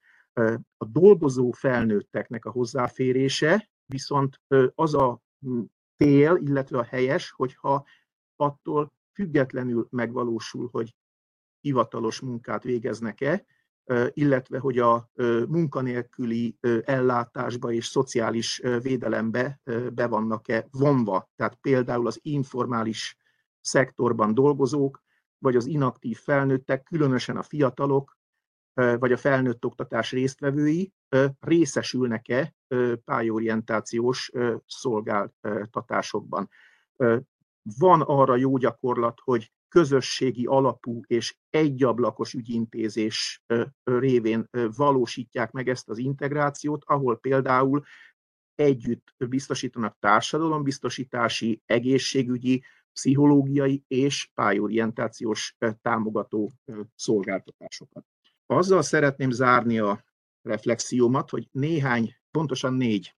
A dolgozó felnőtteknek a hozzáférése viszont az a tél, illetve a helyes, hogyha attól függetlenül megvalósul, hogy hivatalos munkát végeznek-e, illetve hogy a munkanélküli ellátásba és szociális védelembe be vannak-e vonva. Tehát például az informális szektorban dolgozók vagy az inaktív felnőttek, különösen a fiatalok, vagy a felnőtt oktatás résztvevői részesülnek-e pályorientációs szolgáltatásokban. Van arra jó gyakorlat, hogy közösségi alapú és egyablakos ügyintézés révén valósítják meg ezt az integrációt, ahol például együtt biztosítanak társadalombiztosítási, egészségügyi, pszichológiai és pályorientációs támogató szolgáltatásokat. Azzal szeretném zárni a reflexiómat, hogy néhány, pontosan négy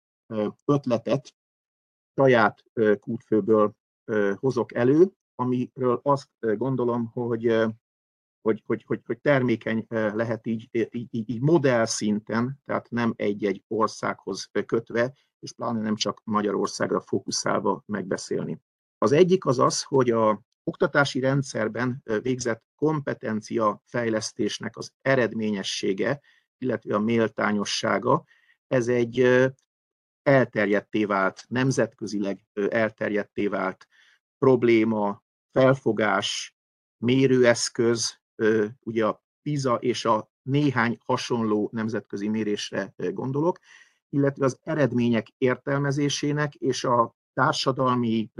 ötletet saját kútfőből hozok elő, amiről azt gondolom, hogy, hogy, hogy, hogy, hogy termékeny lehet így, így, így modell szinten, tehát nem egy-egy országhoz kötve, és pláne nem csak Magyarországra fókuszálva megbeszélni. Az egyik az az, hogy a oktatási rendszerben végzett kompetencia fejlesztésnek az eredményessége, illetve a méltányossága, ez egy elterjedté vált, nemzetközileg elterjedté vált probléma, felfogás, mérőeszköz, ugye a PISA és a néhány hasonló nemzetközi mérésre gondolok, illetve az eredmények értelmezésének és a társadalmi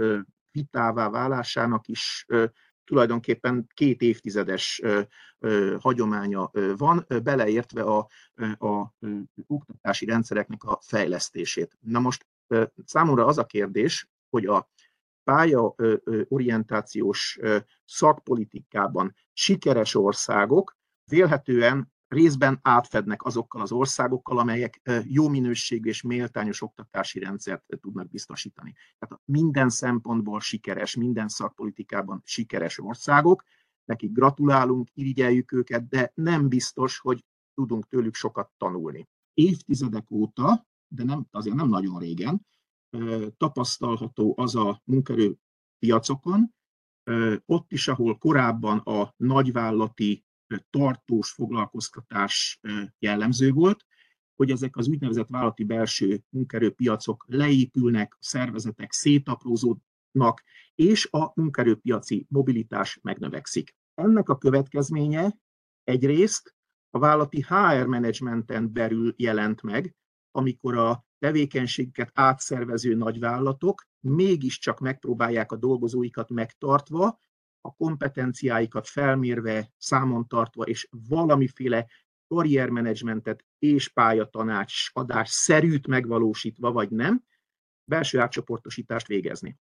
vitává válásának is tulajdonképpen két évtizedes hagyománya van, beleértve a, a, oktatási rendszereknek a fejlesztését. Na most számomra az a kérdés, hogy a pályaorientációs szakpolitikában sikeres országok vélhetően részben átfednek azokkal az országokkal, amelyek jó minőségű és méltányos oktatási rendszert tudnak biztosítani. Tehát minden szempontból sikeres, minden szakpolitikában sikeres országok, nekik gratulálunk, irigyeljük őket, de nem biztos, hogy tudunk tőlük sokat tanulni. Évtizedek óta, de nem, azért nem nagyon régen, tapasztalható az a munkerőpiacokon, ott is, ahol korábban a nagyvállati tartós foglalkoztatás jellemző volt, hogy ezek az úgynevezett vállalati belső munkerőpiacok leépülnek, szervezetek szétaprózódnak, és a munkerőpiaci mobilitás megnövekszik. Ennek a következménye egyrészt a vállalati HR menedzsmenten belül jelent meg, amikor a tevékenységeket átszervező nagyvállalatok mégiscsak megpróbálják a dolgozóikat megtartva a kompetenciáikat felmérve, számon tartva, és valamiféle karriermenedzsmentet és pályatanács adás szerűt megvalósítva, vagy nem, belső átcsoportosítást végezni.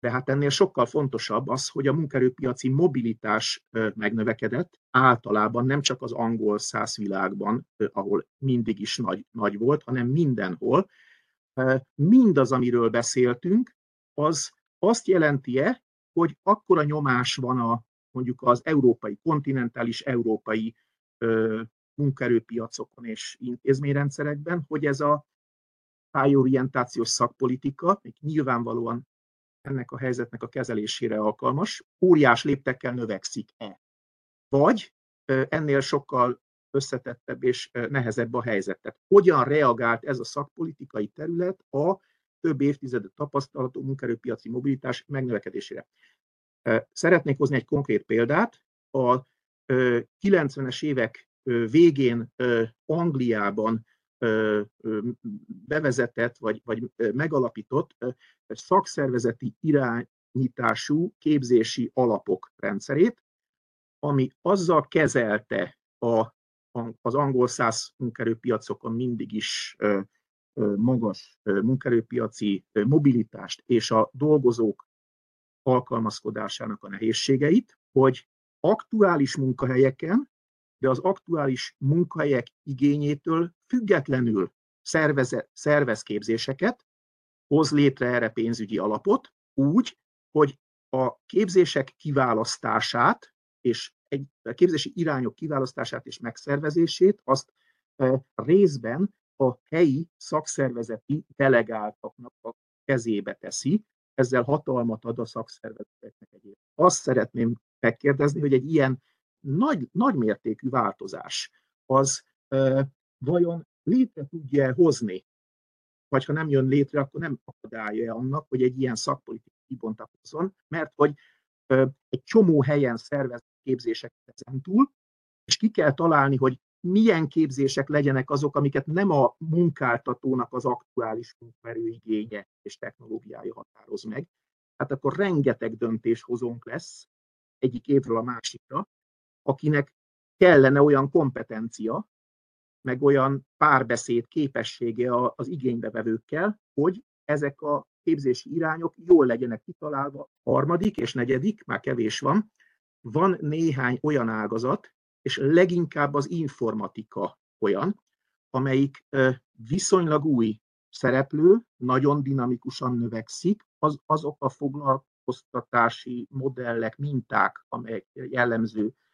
De hát ennél sokkal fontosabb az, hogy a munkerőpiaci mobilitás megnövekedett, általában nem csak az angol száz világban, ahol mindig is nagy, nagy volt, hanem mindenhol. Mindaz, amiről beszéltünk, az azt jelenti-e, hogy akkora nyomás van a mondjuk az európai, kontinentális európai ö, munkaerőpiacokon és intézményrendszerekben, hogy ez a pályorientációs szakpolitika, még nyilvánvalóan ennek a helyzetnek a kezelésére alkalmas, óriás léptekkel növekszik-e. Vagy ennél sokkal összetettebb és nehezebb a helyzet. Tehát hogyan reagált ez a szakpolitikai terület a több évtizedet tapasztalatú munkerőpiaci mobilitás megnövekedésére. Szeretnék hozni egy konkrét példát. A 90-es évek végén Angliában bevezetett vagy, vagy megalapított szakszervezeti irányítású képzési alapok rendszerét, ami azzal kezelte a, az angol száz munkerőpiacokon mindig is magas munkerőpiaci mobilitást és a dolgozók alkalmazkodásának a nehézségeit, hogy aktuális munkahelyeken, de az aktuális munkahelyek igényétől függetlenül szervez, szervez képzéseket, hoz létre erre pénzügyi alapot, úgy, hogy a képzések kiválasztását és egy a képzési irányok kiválasztását és megszervezését azt részben a helyi szakszervezeti delegáltaknak a kezébe teszi, ezzel hatalmat ad a szakszervezeteknek egyébként. Azt szeretném megkérdezni, hogy egy ilyen nagy, mértékű változás az vajon létre tudja hozni, vagy ha nem jön létre, akkor nem akadályja annak, hogy egy ilyen szakpolitika kibontakozzon, mert hogy egy csomó helyen szervez képzéseket ezen túl, és ki kell találni, hogy milyen képzések legyenek azok, amiket nem a munkáltatónak az aktuális munkaerőigénye és technológiája határoz meg. Hát akkor rengeteg döntéshozónk lesz egyik évről a másikra, akinek kellene olyan kompetencia, meg olyan párbeszéd képessége az igénybevevőkkel, hogy ezek a képzési irányok jól legyenek kitalálva. Harmadik és negyedik, már kevés van, van néhány olyan ágazat, és leginkább az informatika olyan, amelyik viszonylag új szereplő, nagyon dinamikusan növekszik, az, azok a foglalkoztatási modellek, minták, amelyek jellemzőek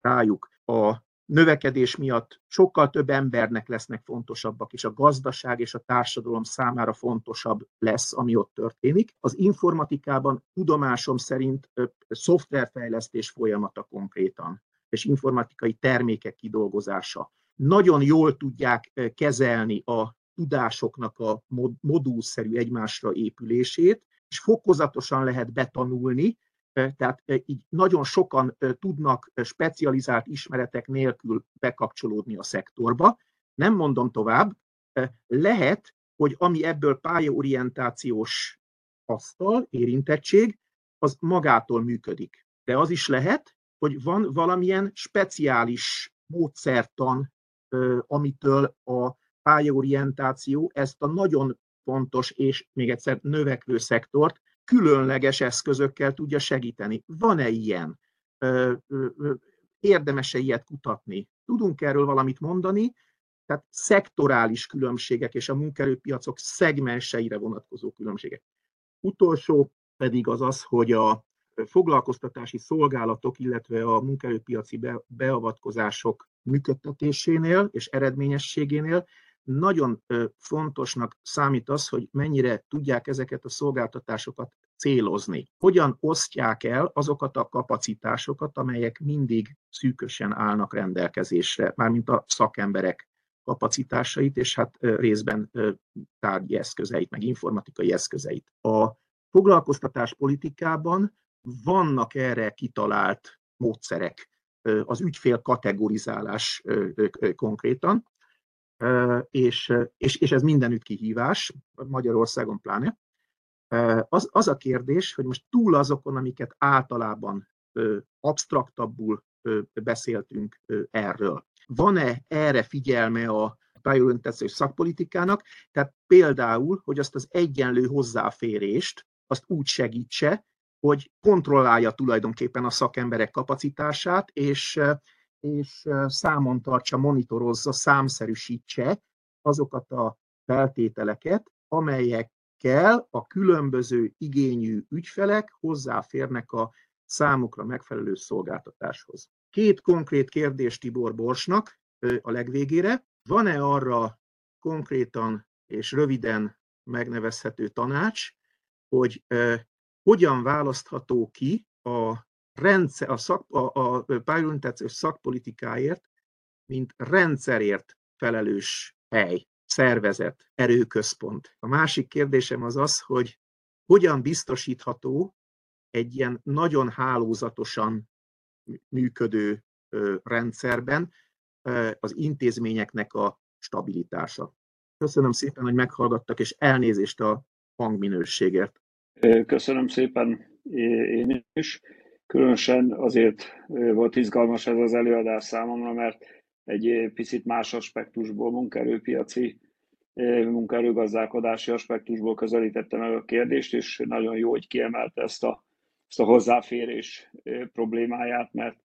rájuk a növekedés miatt sokkal több embernek lesznek fontosabbak, és a gazdaság és a társadalom számára fontosabb lesz, ami ott történik. Az informatikában tudomásom szerint szoftverfejlesztés folyamata konkrétan, és informatikai termékek kidolgozása. Nagyon jól tudják kezelni a tudásoknak a modulszerű egymásra épülését, és fokozatosan lehet betanulni, tehát így nagyon sokan tudnak specializált ismeretek nélkül bekapcsolódni a szektorba. Nem mondom tovább, lehet, hogy ami ebből pályaorientációs asztal, érintettség, az magától működik. De az is lehet, hogy van valamilyen speciális módszertan, amitől a pályaorientáció ezt a nagyon fontos és még egyszer növekvő szektort különleges eszközökkel tudja segíteni. Van-e ilyen? Érdemes-e ilyet kutatni? Tudunk erről valamit mondani? Tehát szektorális különbségek és a munkerőpiacok szegmenseire vonatkozó különbségek. Utolsó pedig az az, hogy a foglalkoztatási szolgálatok, illetve a munkerőpiaci beavatkozások működtetésénél és eredményességénél nagyon fontosnak számít az, hogy mennyire tudják ezeket a szolgáltatásokat célozni. Hogyan osztják el azokat a kapacitásokat, amelyek mindig szűkösen állnak rendelkezésre, mármint a szakemberek kapacitásait, és hát részben tárgyi eszközeit, meg informatikai eszközeit. A foglalkoztatás politikában vannak erre kitalált módszerek, az ügyfél kategorizálás konkrétan, és, és, és ez mindenütt kihívás, Magyarországon pláne. Az, az a kérdés, hogy most túl azokon, amiket általában absztraktabbul beszéltünk erről, van-e erre figyelme a pályaöntetszés szakpolitikának, tehát például, hogy azt az egyenlő hozzáférést, azt úgy segítse, hogy kontrollálja tulajdonképpen a szakemberek kapacitását, és és számon tartsa, monitorozza, számszerűsítse azokat a feltételeket, amelyekkel a különböző igényű ügyfelek hozzáférnek a számukra megfelelő szolgáltatáshoz. Két konkrét kérdés Tibor Borsnak a legvégére. Van-e arra konkrétan és röviden megnevezhető tanács, hogy hogyan választható ki a rendszer, a, szak, a, a pályorientációs szakpolitikáért, mint rendszerért felelős hely, szervezet, erőközpont. A másik kérdésem az az, hogy hogyan biztosítható egy ilyen nagyon hálózatosan működő rendszerben az intézményeknek a stabilitása. Köszönöm szépen, hogy meghallgattak, és elnézést a hangminőségért. Köszönöm szépen én is. Különösen azért volt izgalmas ez az előadás számomra, mert egy picit más aspektusból, munkaerőpiaci, munkaerőgazdálkodási aspektusból közelítettem el a kérdést, és nagyon jó, hogy kiemelte ezt a, ezt a hozzáférés problémáját, mert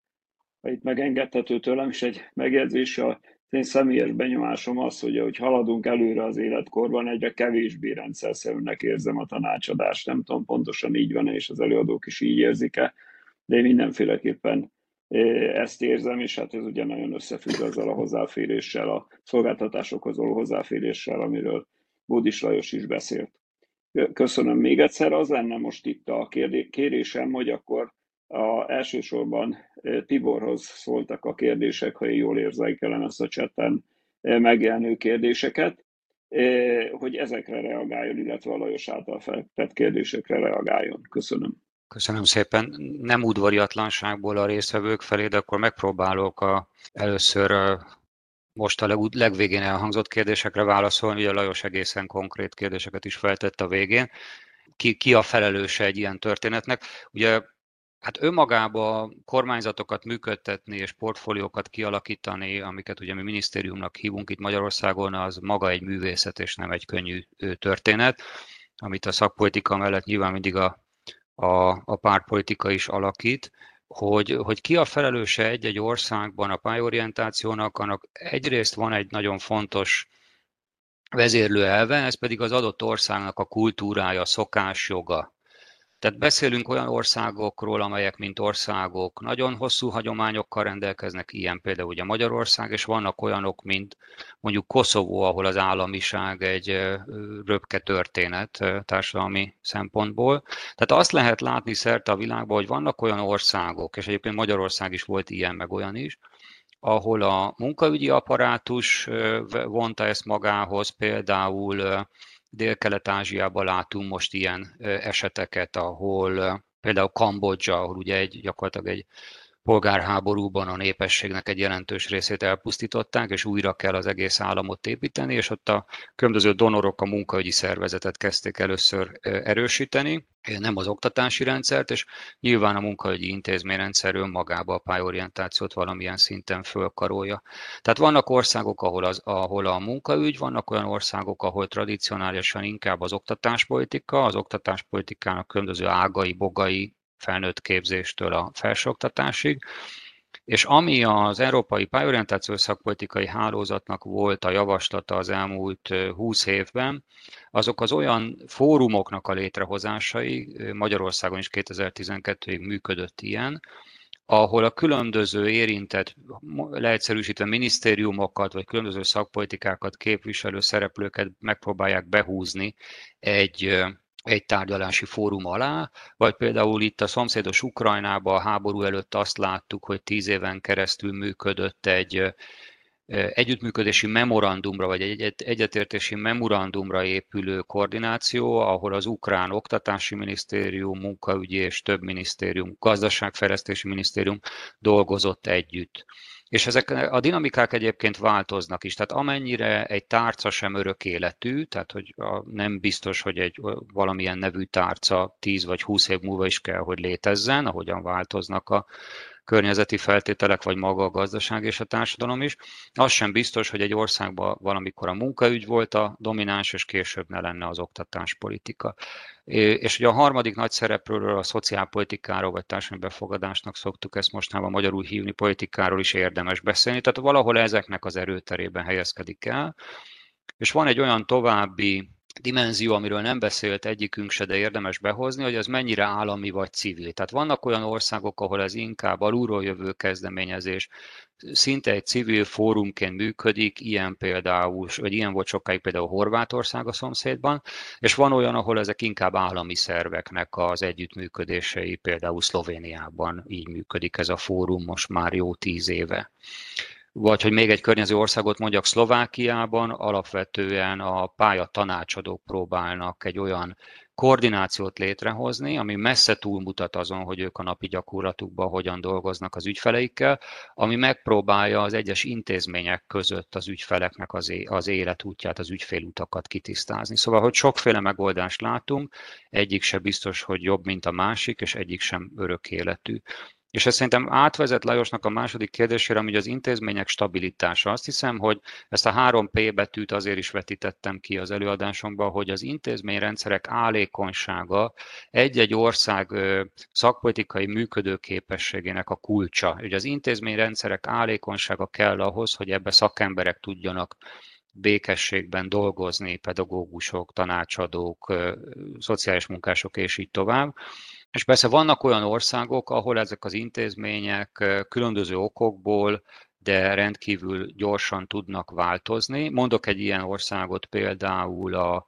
ha itt megengedhető tőlem is egy megjegyzés, a én személyes benyomásom az, hogy ahogy haladunk előre az életkorban, egyre kevésbé rendszerszerűnek érzem a tanácsadást. Nem tudom pontosan így van és az előadók is így érzik-e, de én mindenféleképpen ezt érzem, és hát ez ugye nagyon összefügg azzal a hozzáféréssel, a szolgáltatásokhoz való hozzáféréssel, amiről Bódis Lajos is beszélt. Köszönöm még egyszer. Az lenne most itt a kérésem, hogy akkor a, elsősorban Tiborhoz szóltak a kérdések, ha én jól érzékelem ezt a cseten megjelenő kérdéseket, hogy ezekre reagáljon, illetve a Lajos által feltett kérdésekre reagáljon. Köszönöm. Köszönöm szépen. Nem udvariatlanságból a résztvevők felé, de akkor megpróbálok a, először most a leg, legvégén elhangzott kérdésekre válaszolni, ugye Lajos egészen konkrét kérdéseket is feltett a végén. Ki, ki a felelőse egy ilyen történetnek? Ugye Hát önmagában kormányzatokat működtetni és portfóliókat kialakítani, amiket ugye mi minisztériumnak hívunk itt Magyarországon, az maga egy művészet és nem egy könnyű történet, amit a szakpolitika mellett nyilván mindig a, a, a pártpolitika is alakít, hogy, hogy ki a felelőse egy-egy országban a pályorientációnak, annak egyrészt van egy nagyon fontos vezérlő elve, ez pedig az adott országnak a kultúrája, szokás, joga. Tehát beszélünk olyan országokról, amelyek mint országok nagyon hosszú hagyományokkal rendelkeznek, ilyen például ugye Magyarország, és vannak olyanok, mint mondjuk Koszovó, ahol az államiság egy röpke történet társadalmi szempontból. Tehát azt lehet látni szerte a világban, hogy vannak olyan országok, és egyébként Magyarország is volt ilyen, meg olyan is, ahol a munkaügyi apparátus vonta ezt magához, például Dél-Kelet-Ázsiában látunk most ilyen eseteket, ahol például Kambodzsa, ahol ugye egy, gyakorlatilag egy polgárháborúban a népességnek egy jelentős részét elpusztították, és újra kell az egész államot építeni, és ott a különböző donorok a munkaügyi szervezetet kezdték először erősíteni, nem az oktatási rendszert, és nyilván a munkaügyi intézményrendszer önmagába a pályorientációt valamilyen szinten fölkarolja. Tehát vannak országok, ahol, az, ahol a munkaügy, vannak olyan országok, ahol tradicionálisan inkább az oktatáspolitika, az oktatáspolitikának különböző ágai, bogai felnőtt képzéstől a felsőoktatásig, és ami az Európai Pályorientációs Szakpolitikai Hálózatnak volt a javaslata az elmúlt 20 évben, azok az olyan fórumoknak a létrehozásai, Magyarországon is 2012-ig működött ilyen, ahol a különböző érintett, leegyszerűsítve minisztériumokat, vagy különböző szakpolitikákat képviselő szereplőket megpróbálják behúzni egy egy tárgyalási fórum alá, vagy például itt a szomszédos Ukrajnában a háború előtt azt láttuk, hogy tíz éven keresztül működött egy együttműködési memorandumra, vagy egy egyetértési memorandumra épülő koordináció, ahol az ukrán oktatási minisztérium, munkaügyi és több minisztérium, gazdaságfejlesztési minisztérium dolgozott együtt. És ezek a dinamikák egyébként változnak is, tehát amennyire egy tárca sem örök életű, tehát hogy a, nem biztos, hogy egy valamilyen nevű tárca 10 vagy 20 év múlva is kell, hogy létezzen, ahogyan változnak a környezeti feltételek, vagy maga a gazdaság és a társadalom is. Az sem biztos, hogy egy országban valamikor a munkaügy volt a domináns, és később ne lenne az oktatáspolitika. És ugye a harmadik nagy szereplőről, a szociálpolitikáról, vagy társadalmi befogadásnak szoktuk ezt mostanában magyarul hívni, politikáról is érdemes beszélni. Tehát valahol ezeknek az erőterében helyezkedik el. És van egy olyan további dimenzió, amiről nem beszélt egyikünk se, de érdemes behozni, hogy az mennyire állami vagy civil. Tehát vannak olyan országok, ahol ez inkább alulról jövő kezdeményezés, szinte egy civil fórumként működik, ilyen például, vagy ilyen volt sokáig például Horvátország a szomszédban, és van olyan, ahol ezek inkább állami szerveknek az együttműködései, például Szlovéniában így működik ez a fórum most már jó tíz éve. Vagy hogy még egy környező országot mondjak, Szlovákiában alapvetően a pálya tanácsadók próbálnak egy olyan koordinációt létrehozni, ami messze túlmutat azon, hogy ők a napi gyakorlatukban hogyan dolgoznak az ügyfeleikkel, ami megpróbálja az egyes intézmények között az ügyfeleknek az életútját, az ügyfélutakat kitisztázni. Szóval, hogy sokféle megoldást látunk, egyik se biztos, hogy jobb, mint a másik, és egyik sem örök életű. És ez szerintem átvezet Lajosnak a második kérdésére, ami az intézmények stabilitása. Azt hiszem, hogy ezt a három P betűt azért is vetítettem ki az előadásomban, hogy az intézményrendszerek állékonysága egy-egy ország szakpolitikai működőképességének a kulcsa. Ugye az intézményrendszerek állékonysága kell ahhoz, hogy ebbe szakemberek tudjanak békességben dolgozni, pedagógusok, tanácsadók, szociális munkások és így tovább. És persze vannak olyan országok, ahol ezek az intézmények különböző okokból, de rendkívül gyorsan tudnak változni. Mondok egy ilyen országot például a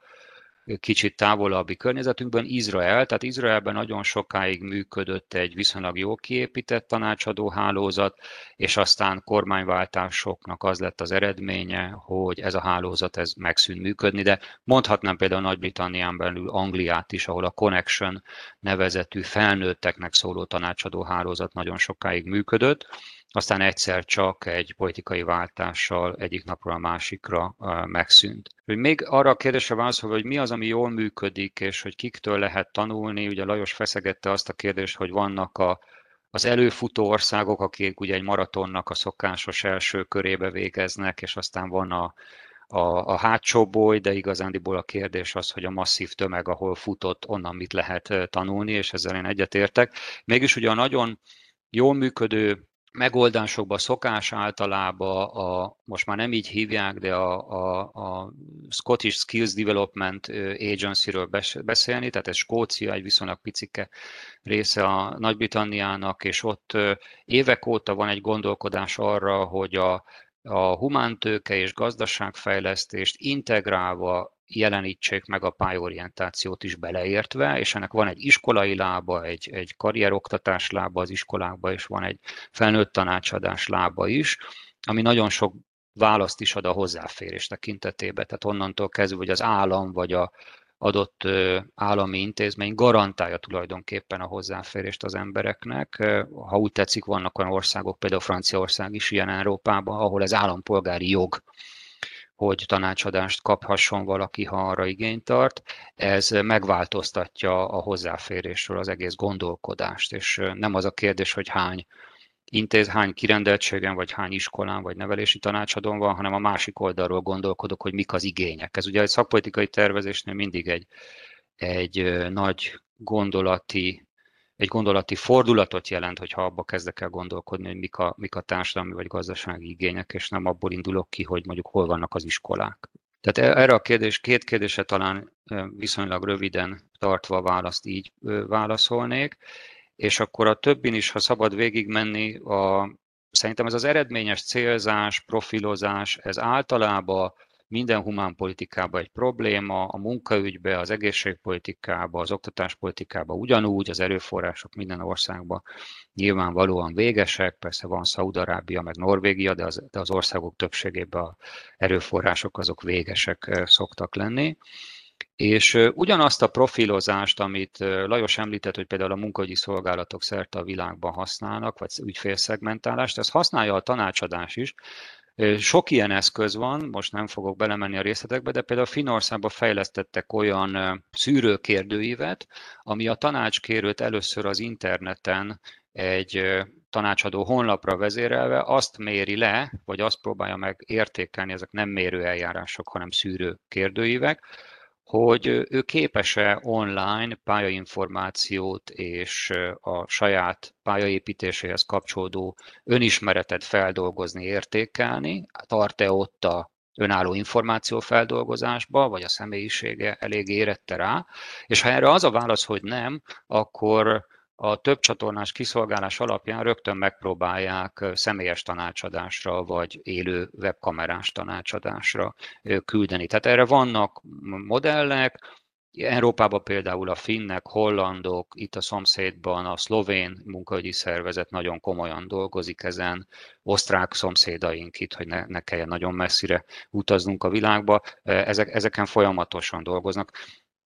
kicsit távolabbi környezetünkben, Izrael, tehát Izraelben nagyon sokáig működött egy viszonylag jó kiépített tanácsadó hálózat, és aztán kormányváltásoknak az lett az eredménye, hogy ez a hálózat ez megszűnt működni, de mondhatnám például Nagy-Britannián belül Angliát is, ahol a Connection nevezetű felnőtteknek szóló tanácsadó hálózat nagyon sokáig működött, aztán egyszer csak egy politikai váltással egyik napról a másikra megszűnt. Hogy még arra a kérdésre válaszol, hogy mi az, ami jól működik, és hogy kiktől lehet tanulni, ugye Lajos feszegette azt a kérdést, hogy vannak a, az előfutó országok, akik ugye egy maratonnak a szokásos első körébe végeznek, és aztán van a, a, a hátsó boly, de igazándiból a kérdés az, hogy a masszív tömeg, ahol futott, onnan mit lehet tanulni, és ezzel én egyetértek. Mégis ugye a nagyon jól működő megoldásokban szokás általában a, most már nem így hívják, de a, a, a Scottish Skills Development Agency-ről beszélni, tehát ez Skócia, egy viszonylag picike része a Nagy-Britanniának, és ott évek óta van egy gondolkodás arra, hogy a, a humántőke és gazdaságfejlesztést integrálva jelenítsék meg a pályorientációt is beleértve, és ennek van egy iskolai lába, egy, egy karrieroktatás lába az iskolákba, és van egy felnőtt tanácsadás lába is, ami nagyon sok választ is ad a hozzáférés tekintetében. Tehát onnantól kezdve, hogy az állam vagy a adott állami intézmény garantálja tulajdonképpen a hozzáférést az embereknek. Ha úgy tetszik, vannak olyan országok, például Franciaország is ilyen Európában, ahol ez állampolgári jog hogy tanácsadást kaphasson valaki, ha arra igényt tart. Ez megváltoztatja a hozzáférésről az egész gondolkodást, és nem az a kérdés, hogy hány intéz, hány kirendeltségen, vagy hány iskolán, vagy nevelési tanácsadón van, hanem a másik oldalról gondolkodok, hogy mik az igények. Ez ugye egy szakpolitikai tervezésnél mindig egy, egy nagy gondolati egy gondolati fordulatot jelent, hogyha abba kezdek el gondolkodni, hogy mik a, mik a társadalmi vagy gazdasági igények, és nem abból indulok ki, hogy mondjuk hol vannak az iskolák. Tehát e, erre a kérdés, két kérdésre talán viszonylag röviden tartva választ így válaszolnék, és akkor a többin is, ha szabad végigmenni, a, szerintem ez az eredményes célzás, profilozás, ez általában minden humán politikában egy probléma, a munkaügybe, az egészségpolitikába, az oktatáspolitikába ugyanúgy, az erőforrások minden országban nyilvánvalóan végesek, persze van Szaudarábia, meg Norvégia, de az, de az országok többségében az erőforrások azok végesek szoktak lenni. És ugyanazt a profilozást, amit Lajos említett, hogy például a munkahogyi szolgálatok szerte a világban használnak, vagy ügyfélszegmentálást, ezt használja a tanácsadás is, sok ilyen eszköz van, most nem fogok belemenni a részletekbe, de például Finnországban fejlesztettek olyan szűrőkérdőívet, ami a tanácskérőt először az interneten egy tanácsadó honlapra vezérelve azt méri le, vagy azt próbálja meg értékelni, ezek nem mérő eljárások, hanem szűrő kérdőívek, hogy ő képes-e online pályainformációt és a saját pályaépítéséhez kapcsolódó önismeretet feldolgozni, értékelni, tart-e ott a önálló információfeldolgozásba, vagy a személyisége elég érette rá, és ha erre az a válasz, hogy nem, akkor a több csatornás kiszolgálás alapján rögtön megpróbálják személyes tanácsadásra, vagy élő webkamerás tanácsadásra küldeni. Tehát erre vannak modellek, Európában például a finnek, hollandok, itt a szomszédban a szlovén munkahogyi szervezet nagyon komolyan dolgozik ezen, osztrák szomszédaink itt, hogy ne, ne kelljen nagyon messzire utaznunk a világba, ezek, ezeken folyamatosan dolgoznak.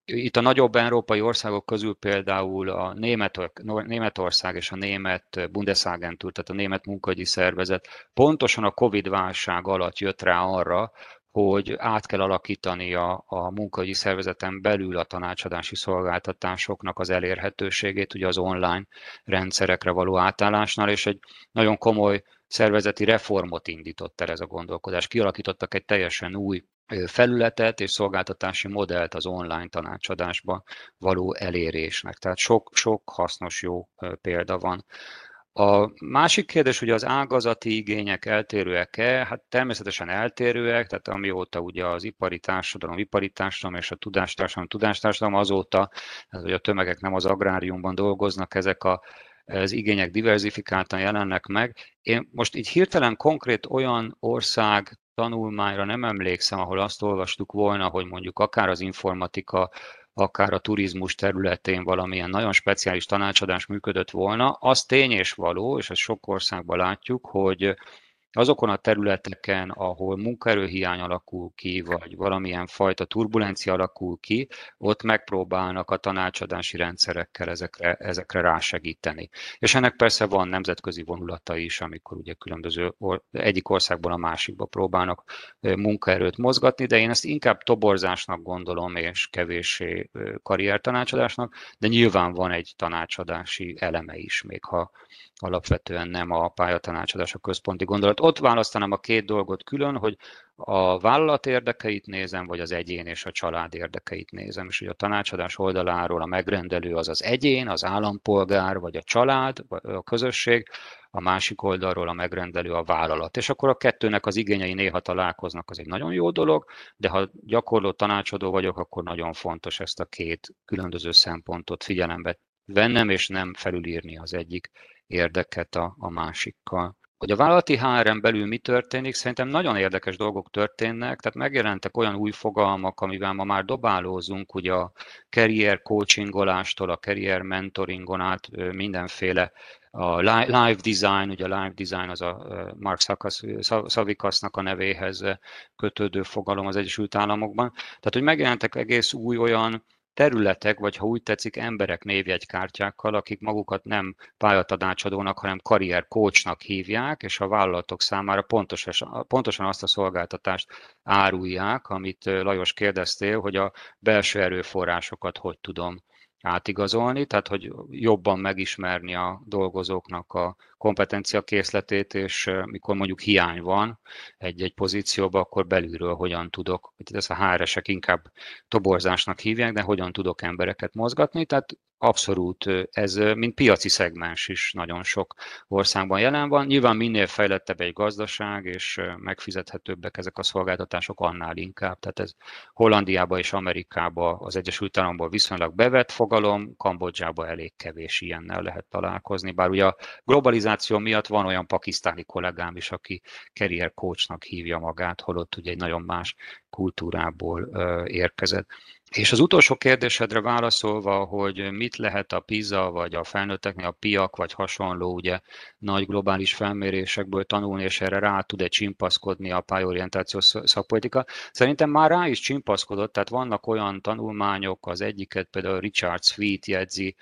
Itt a nagyobb európai országok közül például a Német, Németország és a Német Bundesagentur, tehát a Német Munkahogyi Szervezet pontosan a Covid-válság alatt jött rá arra, hogy át kell alakítani a, a munkahogyi szervezeten belül a tanácsadási szolgáltatásoknak az elérhetőségét, ugye az online rendszerekre való átállásnál, és egy nagyon komoly szervezeti reformot indított el ez a gondolkodás. Kialakítottak egy teljesen új felületet és szolgáltatási modellt az online tanácsadásba való elérésnek. Tehát sok, sok hasznos, jó példa van. A másik kérdés, hogy az ágazati igények eltérőek-e? Hát természetesen eltérőek, tehát amióta ugye az ipari társadalom, ipari társadalom és a tudástársadalom, tudástársadalom azóta, tehát, hogy a tömegek nem az agráriumban dolgoznak, ezek a az igények diversifikáltan jelennek meg. Én most így hirtelen konkrét olyan ország tanulmányra nem emlékszem, ahol azt olvastuk volna, hogy mondjuk akár az informatika, akár a turizmus területén valamilyen nagyon speciális tanácsadás működött volna, az tény és való, és ezt sok országban látjuk, hogy azokon a területeken, ahol munkaerőhiány alakul ki, vagy valamilyen fajta turbulencia alakul ki, ott megpróbálnak a tanácsadási rendszerekkel ezekre, ezekre rásegíteni. És ennek persze van nemzetközi vonulata is, amikor ugye különböző or, egyik országból a másikba próbálnak munkaerőt mozgatni, de én ezt inkább toborzásnak gondolom, és kevéssé karriertanácsadásnak, de nyilván van egy tanácsadási eleme is, még ha alapvetően nem a pályatanácsadás a központi gondolat. Ott választanám a két dolgot külön, hogy a vállalat érdekeit nézem, vagy az egyén és a család érdekeit nézem. És hogy a tanácsadás oldaláról a megrendelő az az egyén, az állampolgár, vagy a család, vagy a közösség, a másik oldalról a megrendelő a vállalat. És akkor a kettőnek az igényei néha találkoznak, az egy nagyon jó dolog, de ha gyakorló tanácsadó vagyok, akkor nagyon fontos ezt a két különböző szempontot figyelembe vennem, és nem felülírni az egyik érdeket a, a másikkal. Hogy a vállalati hr belül mi történik, szerintem nagyon érdekes dolgok történnek, tehát megjelentek olyan új fogalmak, amivel ma már dobálózunk, ugye a career coachingolástól, a career mentoringon át mindenféle a live design, ugye a live design az a Mark Savikasnak a nevéhez kötődő fogalom az Egyesült Államokban. Tehát, hogy megjelentek egész új olyan területek, vagy ha úgy tetszik, emberek névjegykártyákkal, akik magukat nem pályatanácsadónak, hanem karrier hívják, és a vállalatok számára pontosan, pontosan azt a szolgáltatást árulják, amit Lajos kérdeztél, hogy a belső erőforrásokat hogy tudom átigazolni, tehát hogy jobban megismerni a dolgozóknak a kompetencia készletét, és mikor mondjuk hiány van egy-egy pozícióban, akkor belülről hogyan tudok, ezt a HR-esek inkább toborzásnak hívják, de hogyan tudok embereket mozgatni, tehát abszolút ez, mint piaci szegmens is nagyon sok országban jelen van. Nyilván minél fejlettebb egy gazdaság, és megfizethetőbbek ezek a szolgáltatások, annál inkább. Tehát ez Hollandiába és Amerikába, az Egyesült Államokban viszonylag bevett fogalom, Kambodzsába elég kevés ilyennel lehet találkozni. Bár ugye a globalizáció miatt van olyan pakisztáni kollégám is, aki career coachnak hívja magát, holott ugye egy nagyon más kultúrából érkezett. És az utolsó kérdésedre válaszolva, hogy mit lehet a PISA vagy a felnőtteknél a PIAK vagy hasonló ugye nagy globális felmérésekből tanulni, és erre rá tud-e csimpaszkodni a pályorientációs szakpolitika. Szerintem már rá is csimpaszkodott, tehát vannak olyan tanulmányok, az egyiket például Richard Sweet jegyzi,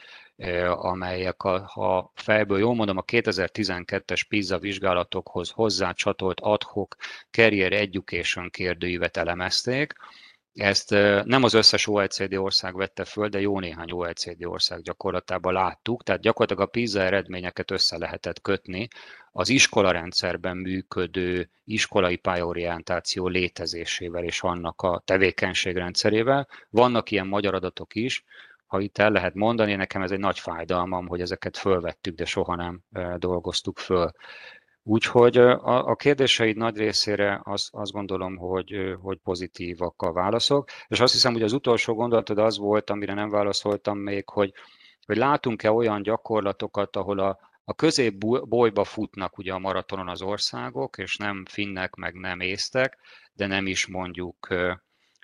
amelyek, a, ha fejből jól mondom, a 2012-es PISA vizsgálatokhoz hozzácsatolt adhok Career Education kérdőívet elemezték, ezt nem az összes OECD ország vette föl, de jó néhány OECD ország gyakorlatában láttuk, tehát gyakorlatilag a PISA eredményeket össze lehetett kötni az iskolarendszerben működő iskolai pályorientáció létezésével és annak a tevékenységrendszerével. Vannak ilyen magyar adatok is, ha itt el lehet mondani, nekem ez egy nagy fájdalmam, hogy ezeket fölvettük, de soha nem dolgoztuk föl. Úgyhogy a, a kérdéseid nagy részére azt, azt gondolom, hogy, hogy pozitívak a válaszok, és azt hiszem, hogy az utolsó gondolatod az volt, amire nem válaszoltam még, hogy, hogy látunk-e olyan gyakorlatokat, ahol a, a középbolyba futnak ugye a maratonon az országok, és nem finnek, meg nem észtek, de nem is mondjuk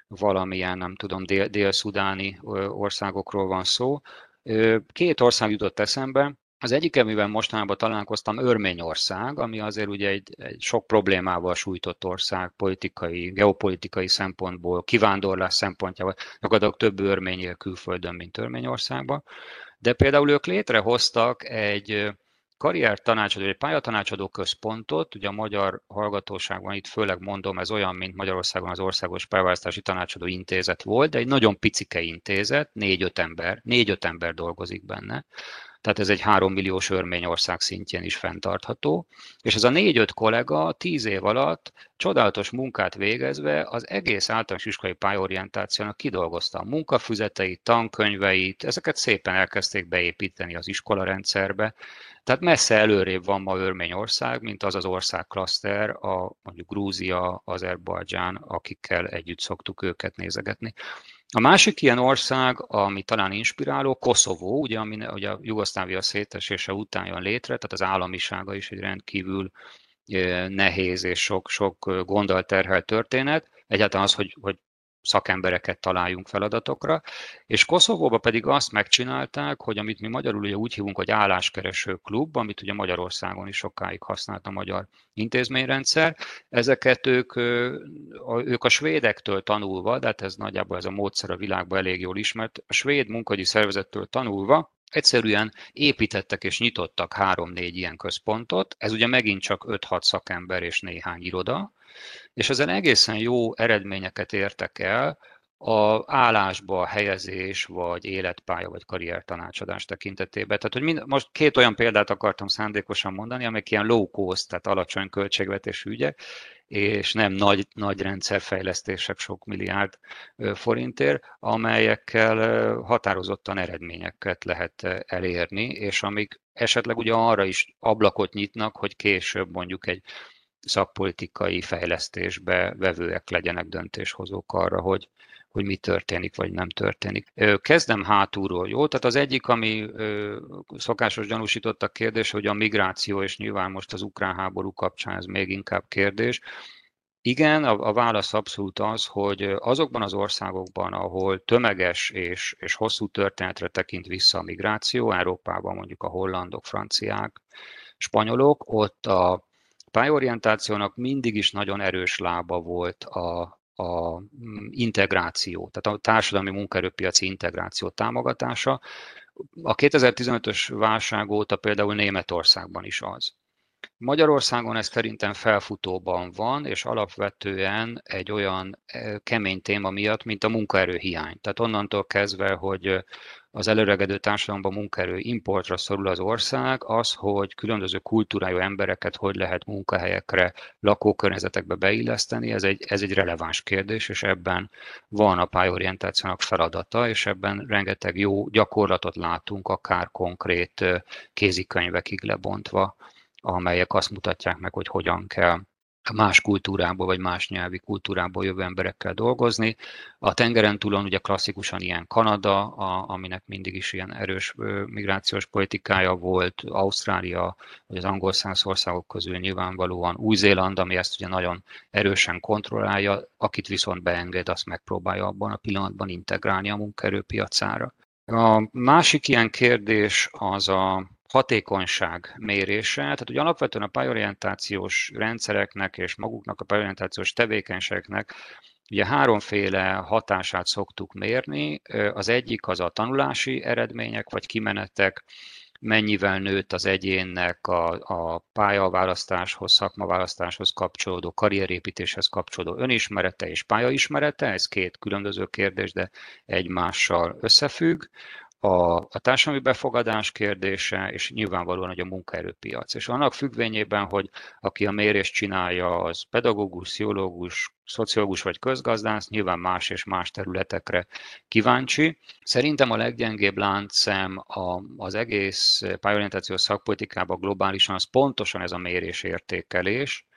valamilyen, nem tudom, dél, dél-szudáni országokról van szó. Két ország jutott eszembe, az egyik, amiben mostanában találkoztam, Örményország, ami azért ugye egy, egy sok problémával sújtott ország politikai, geopolitikai szempontból, kivándorlás szempontjából, gyakorlatilag több örmény él külföldön, mint Örményországban. De például ők létrehoztak egy karrier tanácsadó, egy pályatanácsadó központot, ugye a magyar hallgatóságban itt főleg mondom, ez olyan, mint Magyarországon az Országos Pályaválasztási Tanácsadó Intézet volt, de egy nagyon picike intézet, négy-öt ember, négy-öt ember dolgozik benne, tehát ez egy három milliós örményország szintjén is fenntartható, és ez a négy-öt kollega tíz év alatt csodálatos munkát végezve az egész általános iskolai pályorientációnak kidolgozta a munkafüzeteit, tankönyveit, ezeket szépen elkezdték beépíteni az iskola rendszerbe, tehát messze előrébb van ma Örményország, mint az az ország klaszter, a mondjuk Grúzia, Azerbajdzsán, akikkel együtt szoktuk őket nézegetni. A másik ilyen ország, ami talán inspiráló, Koszovó, ugye, ami ugye a Jugoszlávia szétesése után jön létre, tehát az államisága is egy rendkívül nehéz és sok-sok gonddal terhelt történet. Egyáltalán az, hogy, hogy szakembereket találjunk feladatokra, és Koszovóban pedig azt megcsinálták, hogy amit mi magyarul ugye úgy hívunk, hogy álláskereső klub, amit ugye Magyarországon is sokáig használt a magyar intézményrendszer, ezeket ők, ők a svédektől tanulva, de hát ez nagyjából ez a módszer a világban elég jól ismert, a svéd munkahogyi szervezettől tanulva, Egyszerűen építettek és nyitottak három-négy ilyen központot, ez ugye megint csak 5-6 szakember és néhány iroda, és ezen egészen jó eredményeket értek el, a állásba helyezés, vagy életpálya, vagy karriertanácsadás tekintetében. Tehát, hogy mind, most két olyan példát akartam szándékosan mondani, amik ilyen low cost, tehát alacsony költségvetés ügyek, és nem nagy, nagy rendszerfejlesztések sok milliárd forintért, amelyekkel határozottan eredményeket lehet elérni, és amik esetleg ugye arra is ablakot nyitnak, hogy később mondjuk egy szakpolitikai fejlesztésbe vevőek legyenek döntéshozók arra, hogy, hogy mi történik, vagy nem történik. Kezdem hátulról, jó? Tehát az egyik, ami szokásos gyanúsítottak kérdés, hogy a migráció, és nyilván most az ukrán háború kapcsán ez még inkább kérdés, igen, a, a válasz abszolút az, hogy azokban az országokban, ahol tömeges és, és hosszú történetre tekint vissza a migráció, Európában mondjuk a hollandok, franciák, spanyolok, ott a pályorientációnak mindig is nagyon erős lába volt a, a mm, integráció, tehát a társadalmi munkaerőpiaci integráció támogatása. A 2015-ös válság óta például Németországban is az. Magyarországon ez szerintem felfutóban van, és alapvetően egy olyan e, kemény téma miatt, mint a munkaerőhiány. Tehát onnantól kezdve, hogy az előregedő társadalomban munkaerő importra szorul az ország, az, hogy különböző kultúrájú embereket hogy lehet munkahelyekre, lakókörnyezetekbe beilleszteni, ez egy, ez egy releváns kérdés, és ebben van a pályorientációnak feladata, és ebben rengeteg jó gyakorlatot látunk, akár konkrét kézikönyvekig lebontva amelyek azt mutatják meg, hogy hogyan kell más kultúrából vagy más nyelvi kultúrából jövő emberekkel dolgozni. A tengeren túlon ugye klasszikusan ilyen Kanada, a, aminek mindig is ilyen erős migrációs politikája volt, Ausztrália, vagy az angol száz országok közül nyilvánvalóan Új-Zéland, ami ezt ugye nagyon erősen kontrollálja, akit viszont beenged, azt megpróbálja abban a pillanatban integrálni a munkaerőpiacára. A másik ilyen kérdés az a hatékonyság mérése. Tehát, hogy alapvetően a pályorientációs rendszereknek és maguknak a pályorientációs tevékenységeknek ugye háromféle hatását szoktuk mérni. Az egyik az a tanulási eredmények vagy kimenetek, mennyivel nőtt az egyénnek a, a pályaválasztáshoz, szakmaválasztáshoz kapcsolódó, karrierépítéshez kapcsolódó önismerete és pályaismerete, ez két különböző kérdés, de egymással összefügg a, a társadalmi befogadás kérdése, és nyilvánvalóan, hogy a munkaerőpiac. És annak függvényében, hogy aki a mérést csinálja, az pedagógus, pszichológus, szociológus vagy közgazdász, nyilván más és más területekre kíváncsi. Szerintem a leggyengébb láncszem a, az egész pályorientációs szakpolitikában globálisan az pontosan ez a mérés értékelés,